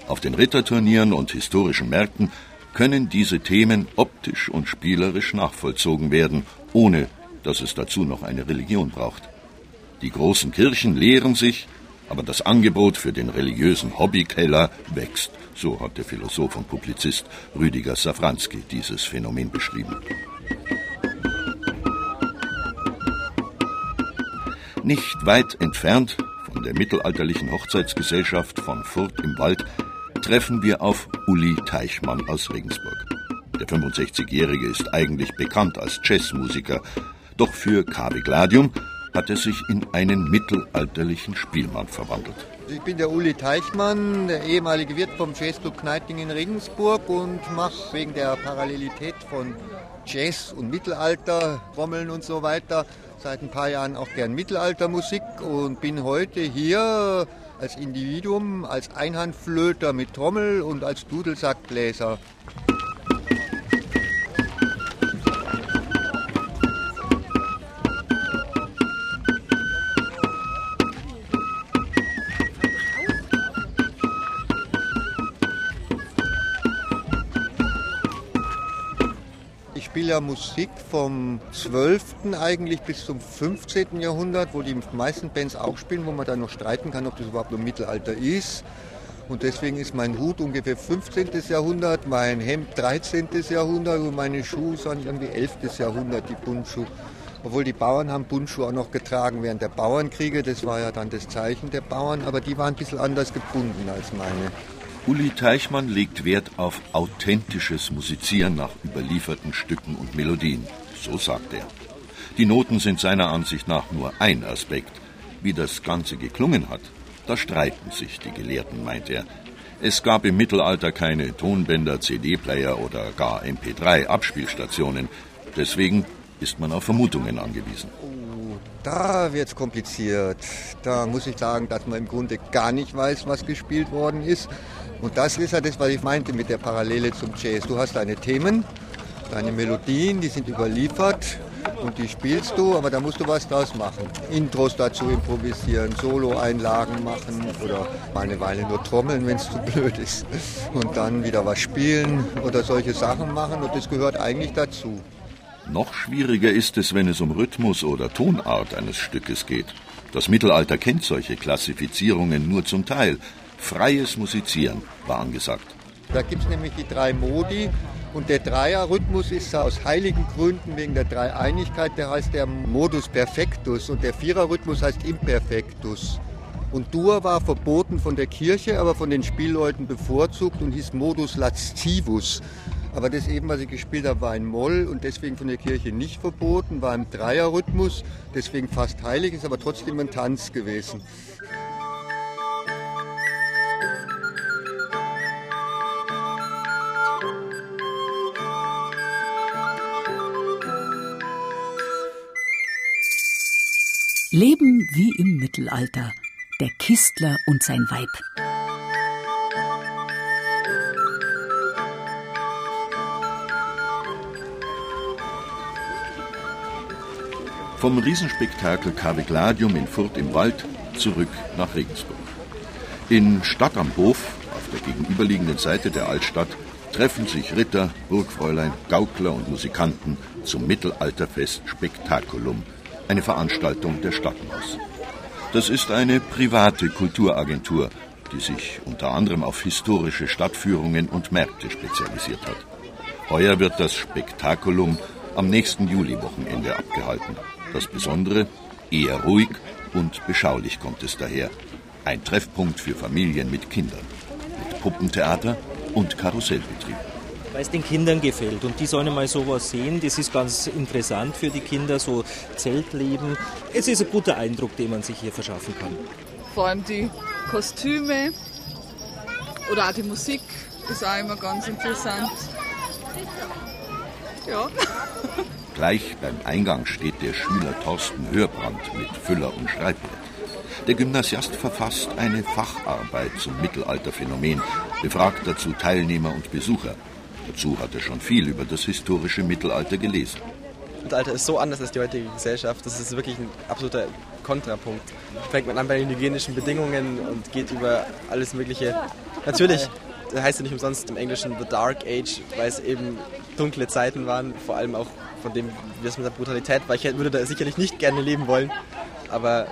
Auf den Ritterturnieren und historischen Märkten können diese Themen optisch und spielerisch nachvollzogen werden, ohne dass es dazu noch eine Religion braucht. Die großen Kirchen leeren sich, aber das Angebot für den religiösen Hobbykeller wächst. So hat der Philosoph und Publizist Rüdiger Safranski dieses Phänomen beschrieben. Nicht weit entfernt von der mittelalterlichen Hochzeitsgesellschaft von Furt im Wald treffen wir auf Uli Teichmann aus Regensburg. Der 65-Jährige ist eigentlich bekannt als Jazzmusiker, doch für KW Gladium hat er sich in einen mittelalterlichen Spielmann verwandelt.
Ich bin der Uli Teichmann, der ehemalige Wirt vom Jazzclub Kneiting in Regensburg und mache wegen der Parallelität von Jazz und Mittelalter, Trommeln und so weiter seit ein paar Jahren auch gern Mittelaltermusik und bin heute hier als Individuum, als Einhandflöter mit Trommel und als Dudelsackbläser. Ja Musik vom 12. eigentlich bis zum 15. Jahrhundert, wo die meisten Bands auch spielen, wo man dann noch streiten kann, ob das überhaupt noch Mittelalter ist. Und deswegen ist mein Hut ungefähr 15. Jahrhundert, mein Hemd 13. Jahrhundert und meine Schuhe sind irgendwie 11. Jahrhundert, die Bundschuhe. Obwohl die Bauern haben Bundschuhe auch noch getragen während der Bauernkriege, das war ja dann das Zeichen der Bauern, aber die waren ein bisschen anders gebunden als meine.
Uli Teichmann legt Wert auf authentisches Musizieren nach überlieferten Stücken und Melodien. So sagt er. Die Noten sind seiner Ansicht nach nur ein Aspekt. Wie das Ganze geklungen hat, da streiten sich die Gelehrten, meint er. Es gab im Mittelalter keine Tonbänder, CD-Player oder gar MP3-Abspielstationen. Deswegen ist man auf Vermutungen angewiesen.
Da wird es kompliziert. Da muss ich sagen, dass man im Grunde gar nicht weiß, was gespielt worden ist. Und das ist ja das, was ich meinte mit der Parallele zum Jazz. Du hast deine Themen, deine Melodien, die sind überliefert und die spielst du, aber da musst du was draus machen. Intros dazu improvisieren, Solo-Einlagen machen oder mal eine Weile nur trommeln, wenn es zu blöd ist. Und dann wieder was spielen oder solche Sachen machen und das gehört eigentlich dazu.
Noch schwieriger ist es, wenn es um Rhythmus oder Tonart eines Stückes geht. Das Mittelalter kennt solche Klassifizierungen nur zum Teil. Freies Musizieren war angesagt.
Da gibt es nämlich die drei Modi und der Dreierrhythmus ist aus heiligen Gründen wegen der Dreieinigkeit, der heißt der Modus Perfectus und der Viererrhythmus heißt Imperfectus. Und Dur war verboten von der Kirche, aber von den Spielleuten bevorzugt und hieß Modus Lascivus. Aber das eben, was ich gespielt habe, war ein Moll und deswegen von der Kirche nicht verboten, war im Dreierrhythmus, deswegen fast heilig, ist aber trotzdem ein Tanz gewesen.
Leben wie im Mittelalter. Der Kistler und sein Weib.
Vom Riesenspektakel Cave Gladium in Furt im Wald zurück nach Regensburg. In Stadt am Hof, auf der gegenüberliegenden Seite der Altstadt, treffen sich Ritter, Burgfräulein, Gaukler und Musikanten zum Mittelalterfest Spektakulum, eine Veranstaltung der Stadtmaus. Das ist eine private Kulturagentur, die sich unter anderem auf historische Stadtführungen und Märkte spezialisiert hat. Heuer wird das Spektakulum am nächsten Juliwochenende abgehalten. Das Besondere, eher ruhig und beschaulich kommt es daher. Ein Treffpunkt für Familien mit Kindern. Mit Puppentheater und Karussellbetrieb.
Weil es den Kindern gefällt und die sollen mal sowas sehen. Das ist ganz interessant für die Kinder, so Zeltleben. Es ist ein guter Eindruck, den man sich hier verschaffen kann.
Vor allem die Kostüme oder auch die Musik ist auch immer ganz interessant. Ja.
Gleich beim Eingang steht der Schüler Thorsten Hörbrand mit Füller und Schreibbrett. Der Gymnasiast verfasst eine Facharbeit zum Mittelalterphänomen, befragt dazu Teilnehmer und Besucher. Dazu hat er schon viel über das historische Mittelalter gelesen.
Mittelalter ist so anders als die heutige Gesellschaft, das ist wirklich ein absoluter Kontrapunkt. Fängt man an bei den hygienischen Bedingungen und geht über alles Mögliche. Natürlich heißt ja nicht umsonst im Englischen The Dark Age, weil es eben dunkle Zeiten waren, vor allem auch von dem, wie es mit der Brutalität war. Ich würde da sicherlich nicht gerne leben wollen, aber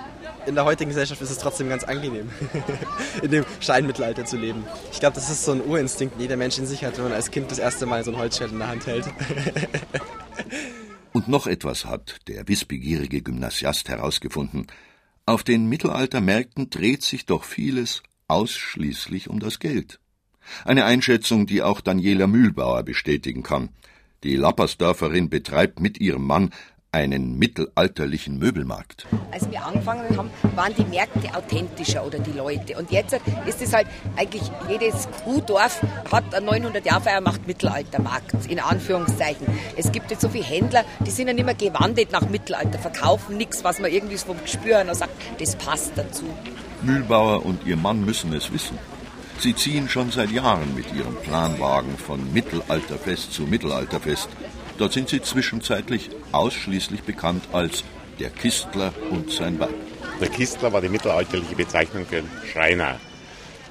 in der heutigen Gesellschaft ist es trotzdem ganz angenehm, in dem Scheinmittelalter zu leben. Ich glaube, das ist so ein Urinstinkt, den jeder Mensch in sich hat, wenn man als Kind das erste Mal so ein Holzschwert in der Hand hält.
Und noch etwas hat der wissbegierige Gymnasiast herausgefunden. Auf den Mittelaltermärkten dreht sich doch vieles ausschließlich um das Geld. Eine Einschätzung, die auch Daniela Mühlbauer bestätigen kann. Die Lappersdörferin betreibt mit ihrem Mann einen mittelalterlichen Möbelmarkt.
Als wir angefangen haben, waren die Märkte authentischer oder die Leute. Und jetzt ist es halt eigentlich, jedes Kuhdorf hat eine 900 Jahre Feier, macht Mittelaltermarkt, in Anführungszeichen. Es gibt jetzt so viele Händler, die sind ja nicht mehr gewandelt nach Mittelalter, verkaufen nichts, was man irgendwie vom Gespür her sagt, das passt dazu.
Mühlbauer und ihr Mann müssen es wissen. Sie ziehen schon seit Jahren mit ihrem Planwagen von Mittelalterfest zu Mittelalterfest. Dort sind sie zwischenzeitlich ausschließlich bekannt als der Kistler und sein Weib.
Der Kistler war die mittelalterliche Bezeichnung für Schreiner.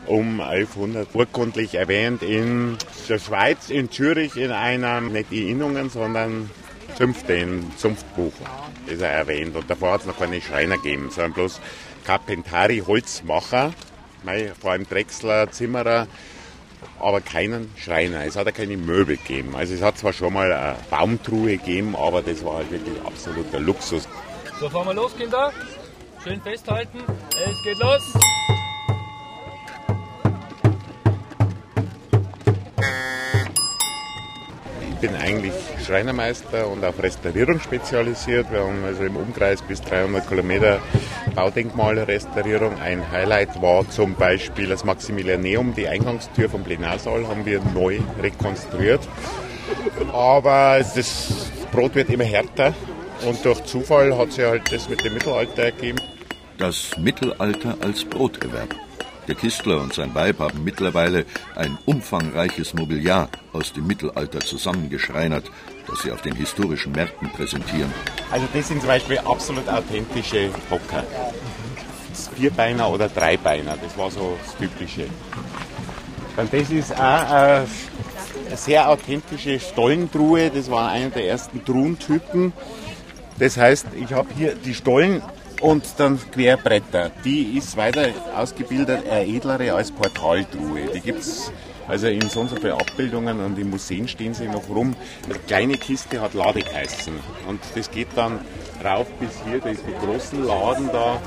Um 1100 urkundlich erwähnt in der Schweiz, in Zürich, in einer, nicht die Innungen, sondern Zünfte, in Zunftbuch ist er erwähnt. Und davor hat es noch keine Schreiner gegeben, sondern bloß Carpentari, Holzmacher, vor allem Drechsler, Zimmerer, aber keinen Schreiner. Es hat ja keine Möbel gegeben. Also es hat zwar schon mal eine Baumtruhe gegeben, aber das war halt wirklich absoluter Luxus.
So, fahren wir los, Kinder. Schön festhalten. Es geht los.
Bin eigentlich Schreinermeister und auf Restaurierung spezialisiert. Wir haben also im Umkreis bis 300 Kilometer Baudenkmalrestaurierung. Ein Highlight war zum Beispiel das Maximilianeum, die Eingangstür vom Plenarsaal haben wir neu rekonstruiert. Aber das Brot wird immer härter und durch Zufall hat sich halt das mit dem Mittelalter ergeben.
Das Mittelalter als Broterwerb. Der Kistler und sein Weib haben mittlerweile ein umfangreiches Mobiliar aus dem Mittelalter zusammengeschreinert, das sie auf den historischen Märkten präsentieren.
Also das sind zum Beispiel absolut authentische Hocker. Vierbeiner oder Dreibeiner, das war so das Typische. Und das ist auch eine sehr authentische Stollentruhe, das war einer der ersten Truhentypen. Das heißt, ich habe hier die Stollen und dann Querbretter. Die ist weiter ausgebildet, eine edlere als Portaltruhe. Die gibt es also in so und so vielen Abbildungen und in Museen stehen sie noch rum. Eine kleine Kiste hat Lade geheißen. Und das geht dann rauf bis hier, da ist die großen Laden da.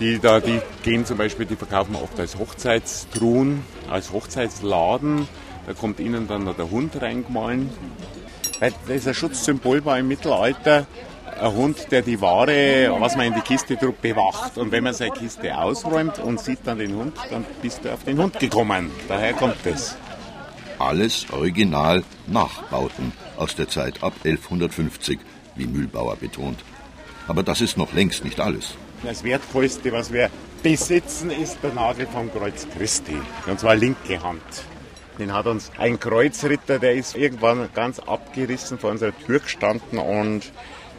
Die, da, die gehen zum Beispiel, die verkaufen oft als Hochzeitstruhen, als Hochzeitsladen. Da kommt innen dann noch der Hund reingemahlen. Weil das ein Schutzsymbol war im Mittelalter, ein Hund, der die Ware, was man in die Kiste tut, bewacht. Und wenn man seine Kiste ausräumt und sieht dann den Hund, dann bist du auf den Hund gekommen. Daher kommt es.
Alles original Nachbauten aus der Zeit ab 1150, wie Mühlbauer betont. Aber das ist noch längst nicht alles.
Das Wertvollste, was wir besitzen, ist der Nagel vom Kreuz Christi. Und zwar linke Hand. Den hat uns ein Kreuzritter, der ist irgendwann ganz abgerissen vor unserer Tür gestanden und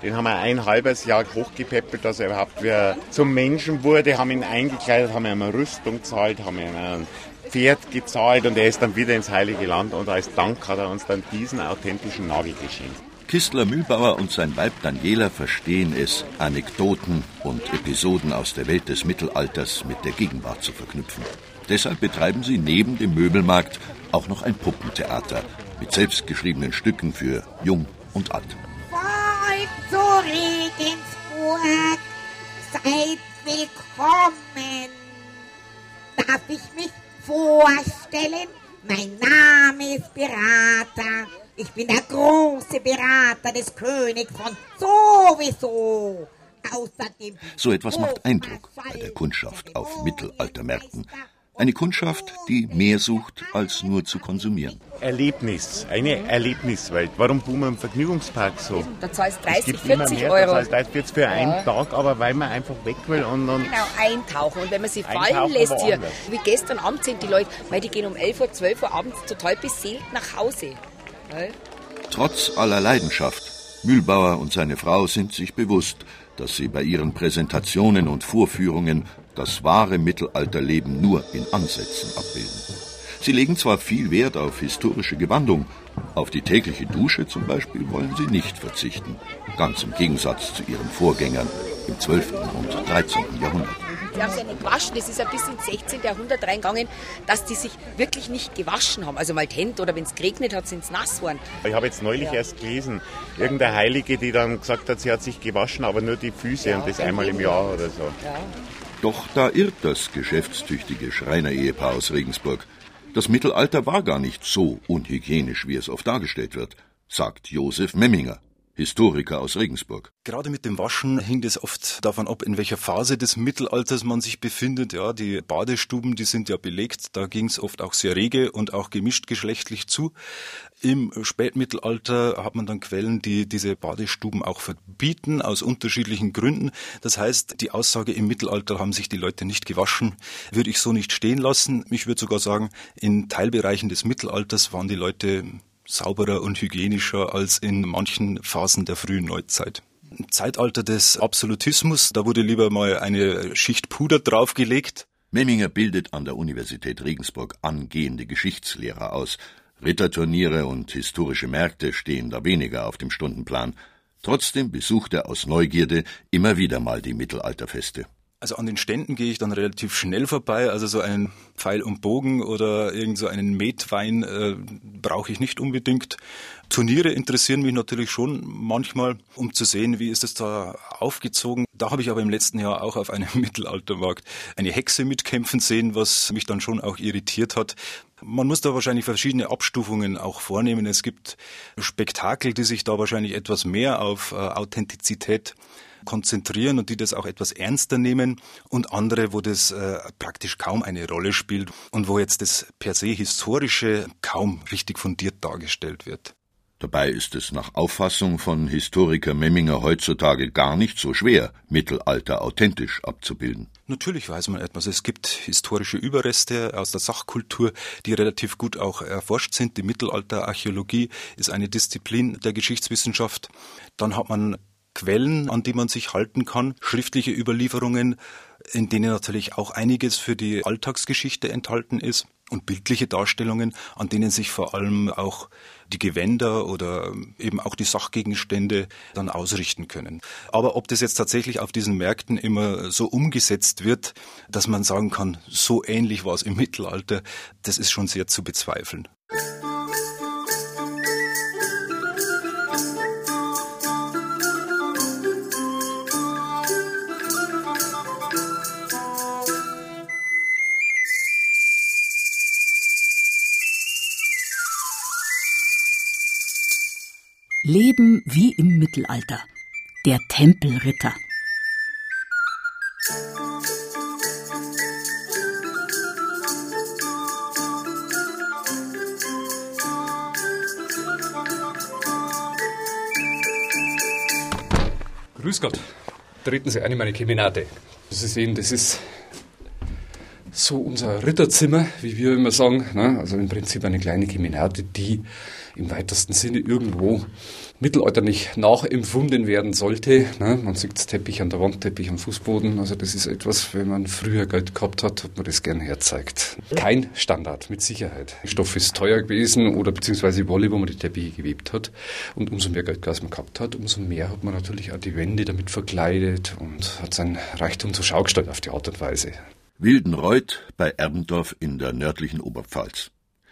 den haben wir ein halbes Jahr hochgepäppelt, dass er überhaupt wieder zum Menschen wurde, haben ihn eingekleidet, haben ihm eine Rüstung gezahlt, haben ihm ein Pferd gezahlt und er ist dann wieder ins Heilige Land und als Dank hat er uns dann diesen authentischen Nagel geschenkt.
Kistler Mühlbauer und sein Weib Daniela verstehen es, Anekdoten und Episoden aus der Welt des Mittelalters mit der Gegenwart zu verknüpfen. Deshalb betreiben sie neben dem Möbelmarkt auch noch ein Puppentheater mit selbstgeschriebenen Stücken für Jung und Alt.
Regensburg, seid willkommen. Darf ich mich vorstellen? Mein Name ist Berater. Ich bin der große Berater des Königs von sowieso. Außerdem
So etwas macht Eindruck bei der Kundschaft auf Mittelaltermärkten. Eine Kundschaft, die mehr sucht, als nur zu konsumieren.
Erlebnis, eine Erlebniswelt. Warum boomen im Vergnügungspark so?
Da zahlst
Es
30,
gibt immer
40
mehr,
Euro.
Das heißt, 30, 40 für
Ja.
einen Tag, aber weil man einfach weg will und, und
Genau, eintauchen. Und wenn man sie fallen lässt hier, wie gestern Abend sind die Leute, weil die gehen um 11 Uhr, 12 Uhr abends total beseelt nach Hause. Weil
Trotz aller Leidenschaft, Mühlbauer und seine Frau sind sich bewusst, dass sie bei ihren Präsentationen und Vorführungen das wahre Mittelalterleben nur in Ansätzen abbilden. Sie legen zwar viel Wert auf historische Gewandung, auf die tägliche Dusche zum Beispiel wollen sie nicht verzichten, ganz im Gegensatz zu ihren Vorgängern im 12. und 13. Jahrhundert.
Die haben sich ja nicht gewaschen. Das ist ja bis ins 16. Jahrhundert reingegangen, dass die sich wirklich nicht gewaschen haben. Also mal die Hände oder wenn es geregnet hat, sind sie nass geworden.
Ich habe jetzt neulich
Ja.
erst gelesen, irgendeine Heilige, die dann gesagt hat, sie hat sich gewaschen, aber nur die Füße
Ja,
und das
ein
einmal im. Jahr oder so.
Doch da irrt das geschäftstüchtige Schreiner-Ehepaar aus Regensburg. Das Mittelalter war gar nicht so unhygienisch, wie es oft dargestellt wird, sagt Josef Memminger, Historiker aus Regensburg.
Gerade mit dem Waschen hängt es oft davon ab, in welcher Phase des Mittelalters man sich befindet. Ja, die Badestuben, die sind ja belegt. Da ging es oft auch sehr rege und auch gemischt geschlechtlich zu. Im Spätmittelalter hat man dann Quellen, die diese Badestuben auch verbieten, aus unterschiedlichen Gründen. Das heißt, die Aussage, im Mittelalter haben sich die Leute nicht gewaschen, würde ich so nicht stehen lassen. Ich würde sogar sagen, in Teilbereichen des Mittelalters waren die Leute sauberer und hygienischer als in manchen Phasen der frühen Neuzeit. Im Zeitalter des Absolutismus, da wurde lieber mal eine Schicht Puder draufgelegt.
Memminger bildet an der Universität Regensburg angehende Geschichtslehrer aus. Ritterturniere und historische Märkte stehen da weniger auf dem Stundenplan. Trotzdem besucht er aus Neugierde immer wieder mal die Mittelalterfeste.
Also an den Ständen gehe ich dann relativ schnell vorbei. Also so einen Pfeil und Bogen oder irgend so einen Metwein äh, brauche ich nicht unbedingt. Turniere interessieren mich natürlich schon manchmal, um zu sehen, wie ist es da aufgezogen. Da habe ich aber im letzten Jahr auch auf einem Mittelaltermarkt eine Hexe mitkämpfen sehen, was mich dann schon auch irritiert hat. Man muss da wahrscheinlich verschiedene Abstufungen auch vornehmen. Es gibt Spektakel, die sich da wahrscheinlich etwas mehr auf äh, Authentizität konzentrieren und die das auch etwas ernster nehmen und andere, wo das äh, praktisch kaum eine Rolle spielt und wo jetzt das per se historische kaum richtig fundiert dargestellt wird.
Dabei ist es nach Auffassung von Historiker Memminger heutzutage gar nicht so schwer, Mittelalter authentisch abzubilden.
Natürlich weiß man etwas. Es gibt historische Überreste aus der Sachkultur, die relativ gut auch erforscht sind. Die Mittelalterarchäologie ist eine Disziplin der Geschichtswissenschaft. Dann hat man Quellen, an die man sich halten kann, schriftliche Überlieferungen, in denen natürlich auch einiges für die Alltagsgeschichte enthalten ist und bildliche Darstellungen, an denen sich vor allem auch die Gewänder oder eben auch die Sachgegenstände dann ausrichten können. Aber ob das jetzt tatsächlich auf diesen Märkten immer so umgesetzt wird, dass man sagen kann, so ähnlich war es im Mittelalter, das ist schon sehr zu bezweifeln.
Leben wie im Mittelalter. Der Tempelritter.
Grüß Gott. Treten Sie ein in meine Kemenate. Sie sehen, das ist so unser Ritterzimmer, wie wir immer sagen. Ne? Also im Prinzip eine kleine Kemenate, die im weitesten Sinne irgendwo mittelalterlich nachempfunden werden sollte. Ne? Man sieht Teppich an der Wand, Teppich am Fußboden. Also das ist etwas, wenn man früher Geld gehabt hat, hat man das gern herzeigt. Kein Standard, mit Sicherheit. Stoff ist teuer gewesen oder beziehungsweise Wolle, wo man die Teppiche gewebt hat. Und umso mehr Geld man gehabt hat, umso mehr hat man natürlich auch die Wände damit verkleidet und hat sein Reichtum zur Schau gestellt auf die Art und Weise.
Wildenreuth bei Erbendorf in der nördlichen Oberpfalz.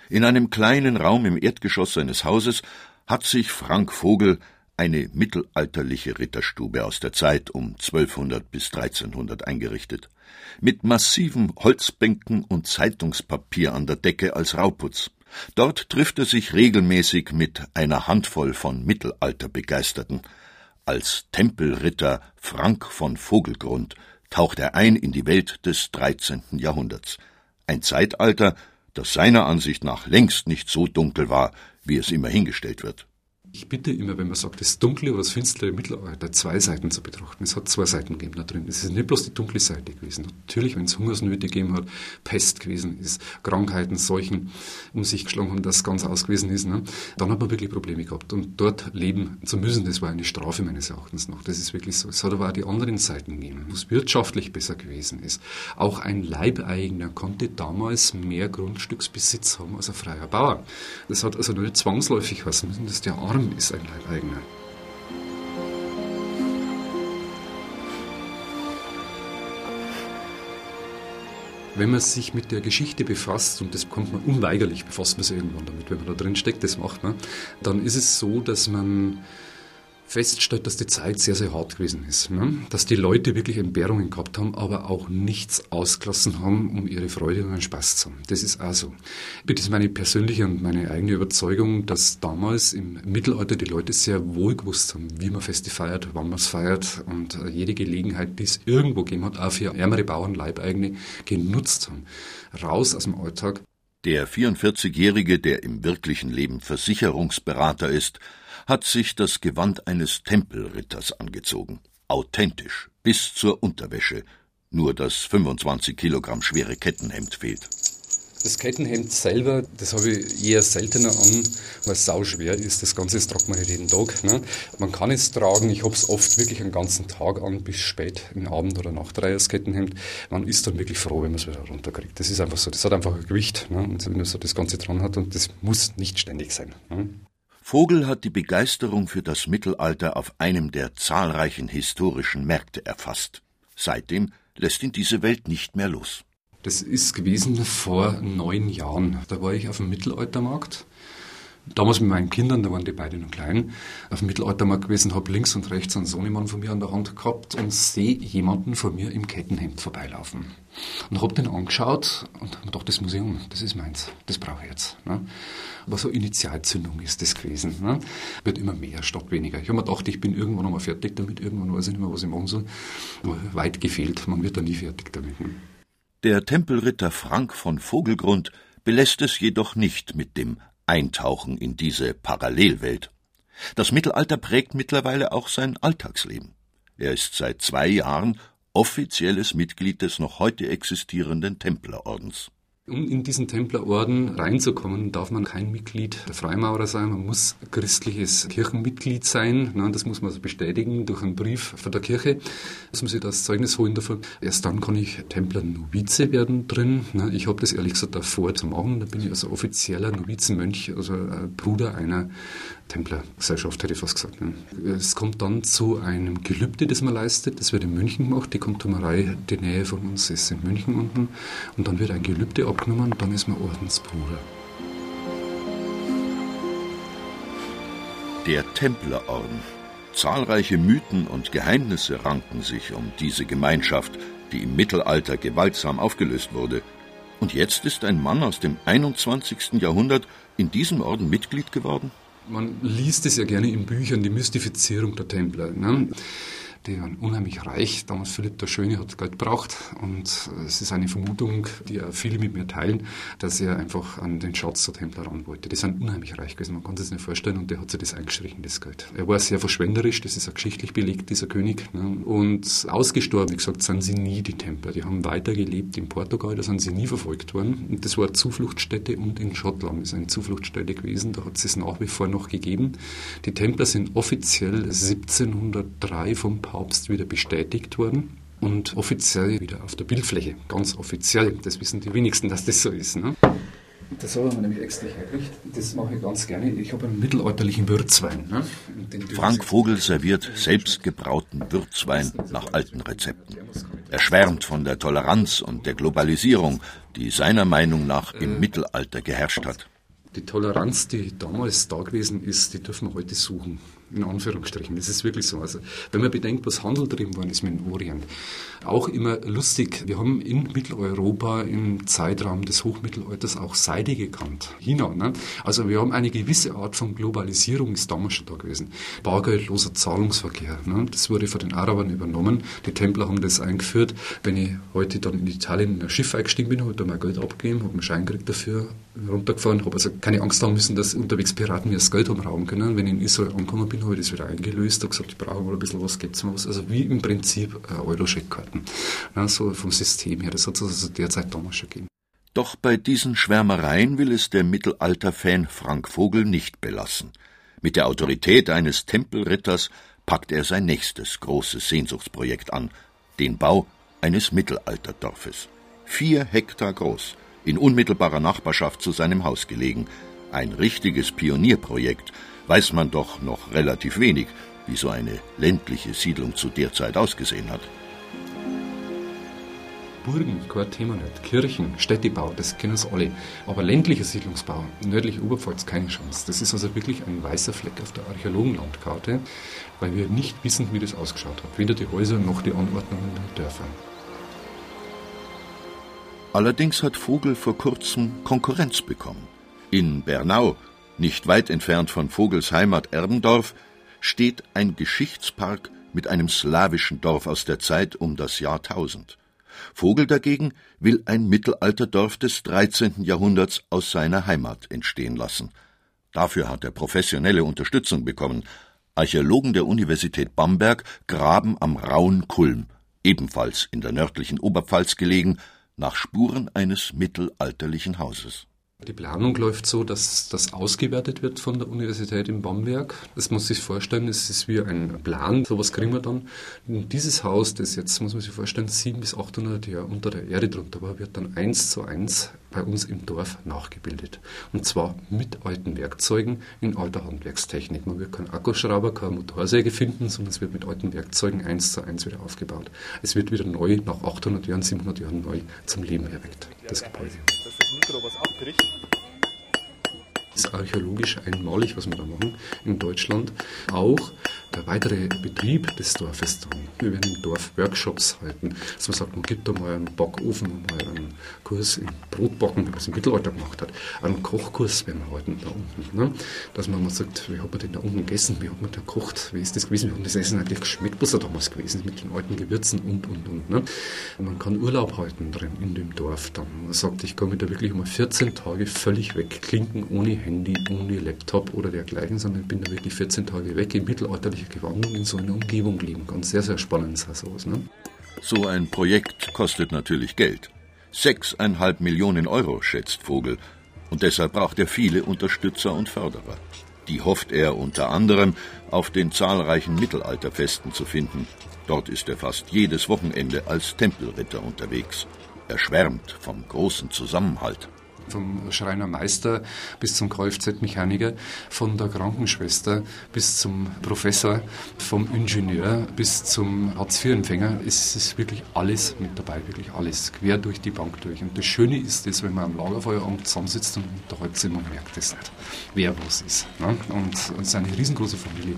In einem kleinen Raum im Erdgeschoss seines Hauses hat sich Frank Vogel eine mittelalterliche Ritterstube aus der Zeit um 1200 bis 1300 eingerichtet. Mit massiven Holzbänken und Zeitungspapier an der Decke als Rauputz. Dort trifft er sich regelmäßig mit einer Handvoll von Mittelalterbegeisterten. Als Tempelritter Frank von Vogelgrund taucht er ein in die Welt des 13. Jahrhunderts. Ein Zeitalter, das seiner Ansicht nach längst nicht so dunkel war, wie es immer hingestellt wird.
Ich bitte immer, wenn man sagt, das dunkle oder das finstere Mittelalter, zwei Seiten zu betrachten. Es hat zwei Seiten gegeben da drin. Es ist nicht bloß die dunkle Seite gewesen. Natürlich, wenn es Hungersnöte gegeben hat, Pest gewesen ist, Krankheiten, Seuchen um sich geschlagen haben, das ganz aus gewesen ist, ne? dann hat man wirklich Probleme gehabt. Und dort leben zu müssen, das war eine Strafe meines Erachtens noch. Das ist wirklich so. Es hat aber auch die anderen Seiten gegeben, wo es wirtschaftlich besser gewesen ist. Auch ein Leibeigener konnte damals mehr Grundstücksbesitz haben als ein freier Bauer. Das hat also nicht zwangsläufig was müssen, dass der Arm Mann ist ein Leibeigener. Wenn man sich mit der Geschichte befasst, und das kommt man unweigerlich, befasst man sich irgendwann damit, wenn man da drin steckt, das macht man, dann ist es so, dass man feststellt, dass die Zeit sehr, sehr hart gewesen ist. Ne? Dass die Leute wirklich Entbehrungen gehabt haben, aber auch nichts ausgelassen haben, um ihre Freude und ihren Spaß zu haben. Das ist also. Das ist meine persönliche und meine eigene Überzeugung, dass damals im Mittelalter die Leute sehr wohl gewusst haben, wie man Feste feiert, wann man es feiert und äh, jede Gelegenheit, die es irgendwo gegeben hat, auch für ärmere Bauern, Leibeigene, genutzt haben. Raus aus dem Alltag.
Der 44-Jährige, der im wirklichen Leben Versicherungsberater ist, hat sich das Gewand eines Tempelritters angezogen. Authentisch, bis zur Unterwäsche. Nur das 25 Kilogramm schwere Kettenhemd fehlt.
Das Kettenhemd selber, das habe ich eher seltener an, weil es sau schwer ist. Das Ganze das tragt man nicht jeden Tag. Ne? Man kann es tragen, ich habe es oft wirklich einen ganzen Tag an, bis spät in Abend oder Nacht rein, das Kettenhemd. Man ist dann wirklich froh, wenn man es wieder runterkriegt. Das ist einfach so, das hat einfach ein Gewicht. Ne? Und wenn man so das Ganze dran hat und das muss nicht ständig sein. Ne?
Vogel hat die Begeisterung für das Mittelalter auf einem der zahlreichen historischen Märkte erfasst. Seitdem lässt ihn diese Welt nicht mehr los.
Das ist gewesen vor neun Jahren. Da war ich auf dem Mittelaltermarkt Damals mit meinen Kindern, da waren die beide noch klein, auf dem Mittelaltermarkt gewesen, habe links und rechts einen Sohnemann von mir an der Hand gehabt und sehe jemanden vor mir im Kettenhemd vorbeilaufen. Und habe den angeschaut und habe gedacht, das Museum, das ist meins, das brauche ich jetzt. Ne? Aber so Initialzündung ist das gewesen. Ne? Wird immer mehr statt weniger. Ich habe mir gedacht, ich bin irgendwann einmal fertig damit, irgendwann weiß ich nicht mehr, was ich machen soll. Aber weit gefehlt, man wird da nie fertig damit. Ne?
Der Tempelritter Frank von Vogelgrund belässt es jedoch nicht mit dem Eintauchen in diese Parallelwelt. Das Mittelalter prägt mittlerweile auch sein Alltagsleben. Er ist seit zwei Jahren offizielles Mitglied des noch heute existierenden Templerordens.
Um in diesen Templerorden reinzukommen, darf man kein Mitglied der Freimaurer sein. Man muss christliches Kirchenmitglied sein. Das muss man also bestätigen durch einen Brief von der Kirche. Muss man sich das Zeugnis holen dafür. Erst dann kann ich Templer Novize werden drin. Ich habe das ehrlich gesagt davor zu machen. Da bin ich also offizieller Novizenmönch, also Bruder einer Templergesellschaft, hätte ich fast gesagt. Es kommt dann zu einem Gelübde, das man leistet. Das wird in München gemacht. Die Komtumerei, die Nähe von uns ist in München unten. Und dann wird ein Gelübde abgenommen, dann ist man Ordensbruder.
Der Templerorden. Zahlreiche Mythen und Geheimnisse ranken sich um diese Gemeinschaft, die im Mittelalter gewaltsam aufgelöst wurde. Und jetzt ist ein Mann aus dem 21. Jahrhundert in diesem Orden Mitglied geworden?
Man liest es ja gerne in Büchern, die Mystifizierung der Templer. Ne? Die waren unheimlich reich. Damals Philipp der Schöne hat Geld gebraucht und es ist eine Vermutung, die viele mit mir teilen, dass er einfach an den Schatz der Templer ran wollte. Die sind unheimlich reich gewesen, man kann sich das nicht vorstellen und der hat sich das eingestrichen, das Geld. Er war sehr verschwenderisch, das ist auch geschichtlich belegt, dieser König. Ne? Und ausgestorben, wie gesagt, sind sie nie, die Templer. Die haben weitergelebt in Portugal, da sind sie nie verfolgt worden. Und das war eine Zufluchtsstätte und in Schottland ist eine Zufluchtsstätte gewesen, da hat es es nach wie vor noch gegeben. Die Templer sind offiziell 1703 vom Papst wieder bestätigt worden und offiziell wieder auf der Bildfläche. Ganz offiziell. Das wissen die wenigsten, dass das so ist. Ne? Das habe ich mir nämlich extra hergekriegt. Das mache ich ganz gerne. Ich habe einen mittelalterlichen Würzwein. Ne?
Frank Vogel serviert selbstgebrauten Würzwein nach alten Rezepten. Er schwärmt von der Toleranz und der Globalisierung, die seiner Meinung nach im Mittelalter geherrscht hat.
Die Toleranz, die damals da gewesen ist, die dürfen wir heute suchen in Anführungsstrichen. Das ist wirklich so. Also, wenn man bedenkt, was Handel drin worden ist mit dem Orient, auch immer lustig. Wir haben in Mitteleuropa im Zeitraum des Hochmittelalters auch Seide gekannt. China. Ne? Also wir haben eine gewisse Art von Globalisierung ist damals schon da gewesen. Bargeldloser Zahlungsverkehr. Ne? Das wurde von den Arabern übernommen. Die Templer haben das eingeführt. Wenn ich heute dann in Italien in ein Schiff eingestiegen bin, habe ich da mein Geld abgegeben, habe einen Schein gekriegt dafür, runtergefahren, habe also keine Angst haben müssen, dass unterwegs Piraten mir das Geld haben können. Wenn ich in Israel angekommen bin, habe ich das wieder eingelöst, habe gesagt, ich brauche mal ein bisschen was, gibt es mir was. Also wie im Prinzip Euro-Scheckkarten. Ja, so vom System her. Das hat es also derzeit damals schon gegeben.
Doch bei diesen Schwärmereien will es der Mittelalter-Fan Frank Vogel nicht belassen. Mit der Autorität eines Tempelritters packt er sein nächstes großes Sehnsuchtsprojekt an, den Bau eines Mittelalterdorfes. Vier Hektar groß, in unmittelbarer Nachbarschaft zu seinem Haus gelegen. Ein richtiges Pionierprojekt, weiß man doch noch relativ wenig, wie so eine ländliche Siedlung zu der Zeit ausgesehen hat.
Burgen, kein Thema nicht. Kirchen, Städtebau, das kennen es alle. Aber ländlicher Siedlungsbau, nördliche Oberpfalz, keine Chance. Das ist also wirklich ein weißer Fleck auf der Archäologenlandkarte, weil wir nicht wissen, wie das ausgeschaut hat. Weder die Häuser noch die Anordnungen der Dörfer.
Allerdings hat Vogel vor kurzem Konkurrenz bekommen. In Bernau, nicht weit entfernt von Vogels Heimat Erbendorf, steht ein Geschichtspark mit einem slawischen Dorf aus der Zeit um das Jahr 1000. Vogel dagegen will ein Mittelalterdorf des 13. Jahrhunderts aus seiner Heimat entstehen lassen. Dafür hat er professionelle Unterstützung bekommen. Archäologen der Universität Bamberg graben am Rauen Kulm, ebenfalls in der nördlichen Oberpfalz gelegen, nach Spuren eines mittelalterlichen Hauses.
Die Planung läuft so, dass das ausgewertet wird von der Universität in Bamberg. Das muss sich vorstellen, es ist wie ein Plan, sowas kriegen wir dann. Und dieses Haus, das jetzt, muss man sich vorstellen, 700 bis 800 Jahre unter der Erde drunter war, wird dann eins zu eins bei uns im Dorf nachgebildet. Und zwar mit alten Werkzeugen in alter Handwerkstechnik. Man wird keinen Akkuschrauber, keine Motorsäge finden, sondern es wird mit alten Werkzeugen eins zu eins wieder aufgebaut. Es wird wieder neu, nach 800 Jahren, 700 Jahren neu zum Leben erweckt, das Gebäude. Ist das Mikro, was abbricht. Ist archäologisch einmalig, was wir da machen in Deutschland. Auch der weitere Betrieb des Dorfes dann. Wir werden im Dorf Workshops halten, dass man sagt, man gibt da mal einen Backofen mal einen Kurs im Brotbacken, wie man es im Mittelalter gemacht hat. Einen Kochkurs werden wir halten da unten. Ne? Dass man mal sagt, wie hat man denn da unten gegessen, wie hat man da gekocht, wie ist das gewesen, wie hat das Essen eigentlich geschmeckt, was da damals gewesen ist, mit den alten Gewürzen und, und, und. Ne? Man kann Urlaub halten drin in dem Dorf dann. Man sagt, ich mich da wirklich mal 14 Tage völlig wegklinken, ohne Handy, ohne Laptop oder dergleichen, sondern ich bin da wirklich 14 Tage weg in mittelalterlicher Gewandung in so einer Umgebung leben kann. Sehr, sehr spannend ist sowas. Ne?
So ein Projekt kostet natürlich Geld. Sechseinhalb Millionen Euro, schätzt Vogel. Und deshalb braucht er viele Unterstützer und Förderer. Die hofft er unter anderem auf den zahlreichen Mittelalterfesten zu finden. Dort ist er fast jedes Wochenende als Tempelritter unterwegs. Er schwärmt vom großen Zusammenhalt
vom Schreinermeister bis zum Kfz-Mechaniker, von der Krankenschwester bis zum Professor, vom Ingenieur bis zum Hartz-IV-Empfänger. Es ist wirklich alles mit dabei, wirklich alles, quer durch die Bank durch. Und das Schöne ist, dass wenn man am Lagerfeueramt zusammensitzt und unterhält sich, man merkt es nicht, wer was ist. Ne? Und es ist eine riesengroße Familie,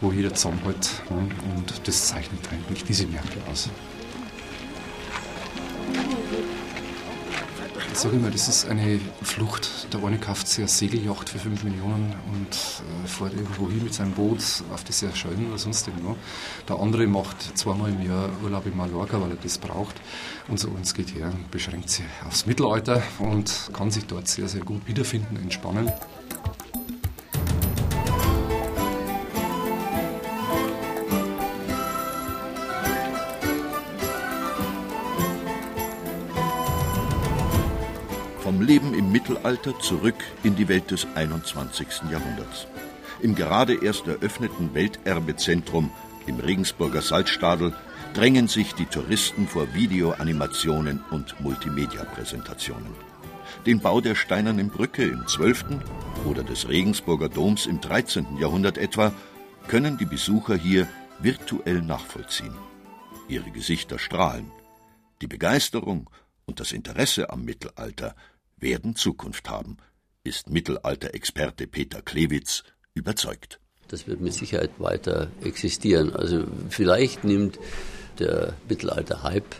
wo jeder zusammenhält. Ne? Und das zeichnet eigentlich diese Märkte aus. Sage immer, das ist eine Flucht. Der eine kauft sich eine Segelyacht für 5 Millionen und äh, fährt irgendwo hin mit seinem Boot auf die Seychellen oder sonst irgendwo. Der andere macht zweimal im Jahr Urlaub in Mallorca, weil er das braucht. Und so uns geht her beschränkt sich aufs Mittelalter und kann sich dort sehr, sehr gut wiederfinden, entspannen.
Leben im Mittelalter zurück in die Welt des 21. Jahrhunderts. Im gerade erst eröffneten Welterbezentrum im Regensburger Salzstadel drängen sich die Touristen vor Videoanimationen und Multimedia-Präsentationen. Den Bau der Steinernen Brücke im 12. oder des Regensburger Doms im 13. Jahrhundert etwa können die Besucher hier virtuell nachvollziehen. Ihre Gesichter strahlen. Die Begeisterung und das Interesse am Mittelalter werden Zukunft haben, ist Mittelalterexperte Peter Klewitz überzeugt.
Das wird mit Sicherheit weiter existieren. Also vielleicht nimmt der Mittelalter-Hype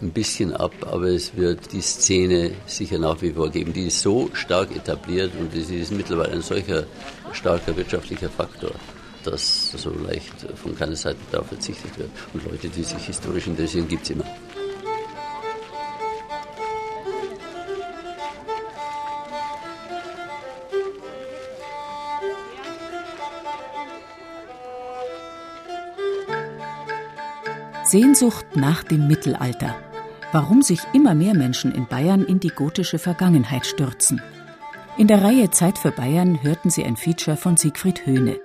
ein bisschen ab, aber es wird die Szene sicher nach wie vor geben. Die ist so stark etabliert und es ist mittlerweile ein solcher starker wirtschaftlicher Faktor, dass so leicht von keiner Seite darauf verzichtet wird. Und Leute, die sich historisch interessieren, gibt es immer.
Sehnsucht nach dem Mittelalter. Warum sich immer mehr Menschen in Bayern in die gotische Vergangenheit stürzen. In der Reihe Zeit für Bayern hörten Sie ein Feature von Siegfried Höhne.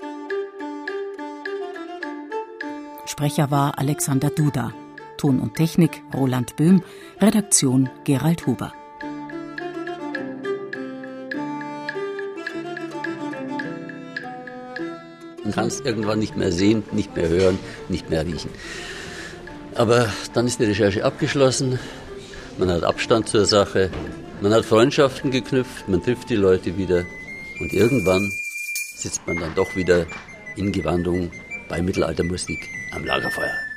Sprecher war Alexander Duda. Ton und Technik Roland Böhm. Redaktion Gerald Huber.
Du kannst irgendwann nicht mehr sehen, nicht mehr hören, nicht mehr riechen. Aber dann ist die Recherche abgeschlossen, man hat Abstand zur Sache, man hat Freundschaften geknüpft, man trifft die Leute wieder. Und irgendwann sitzt man dann doch wieder in Gewandung bei Mittelaltermusik am Lagerfeuer.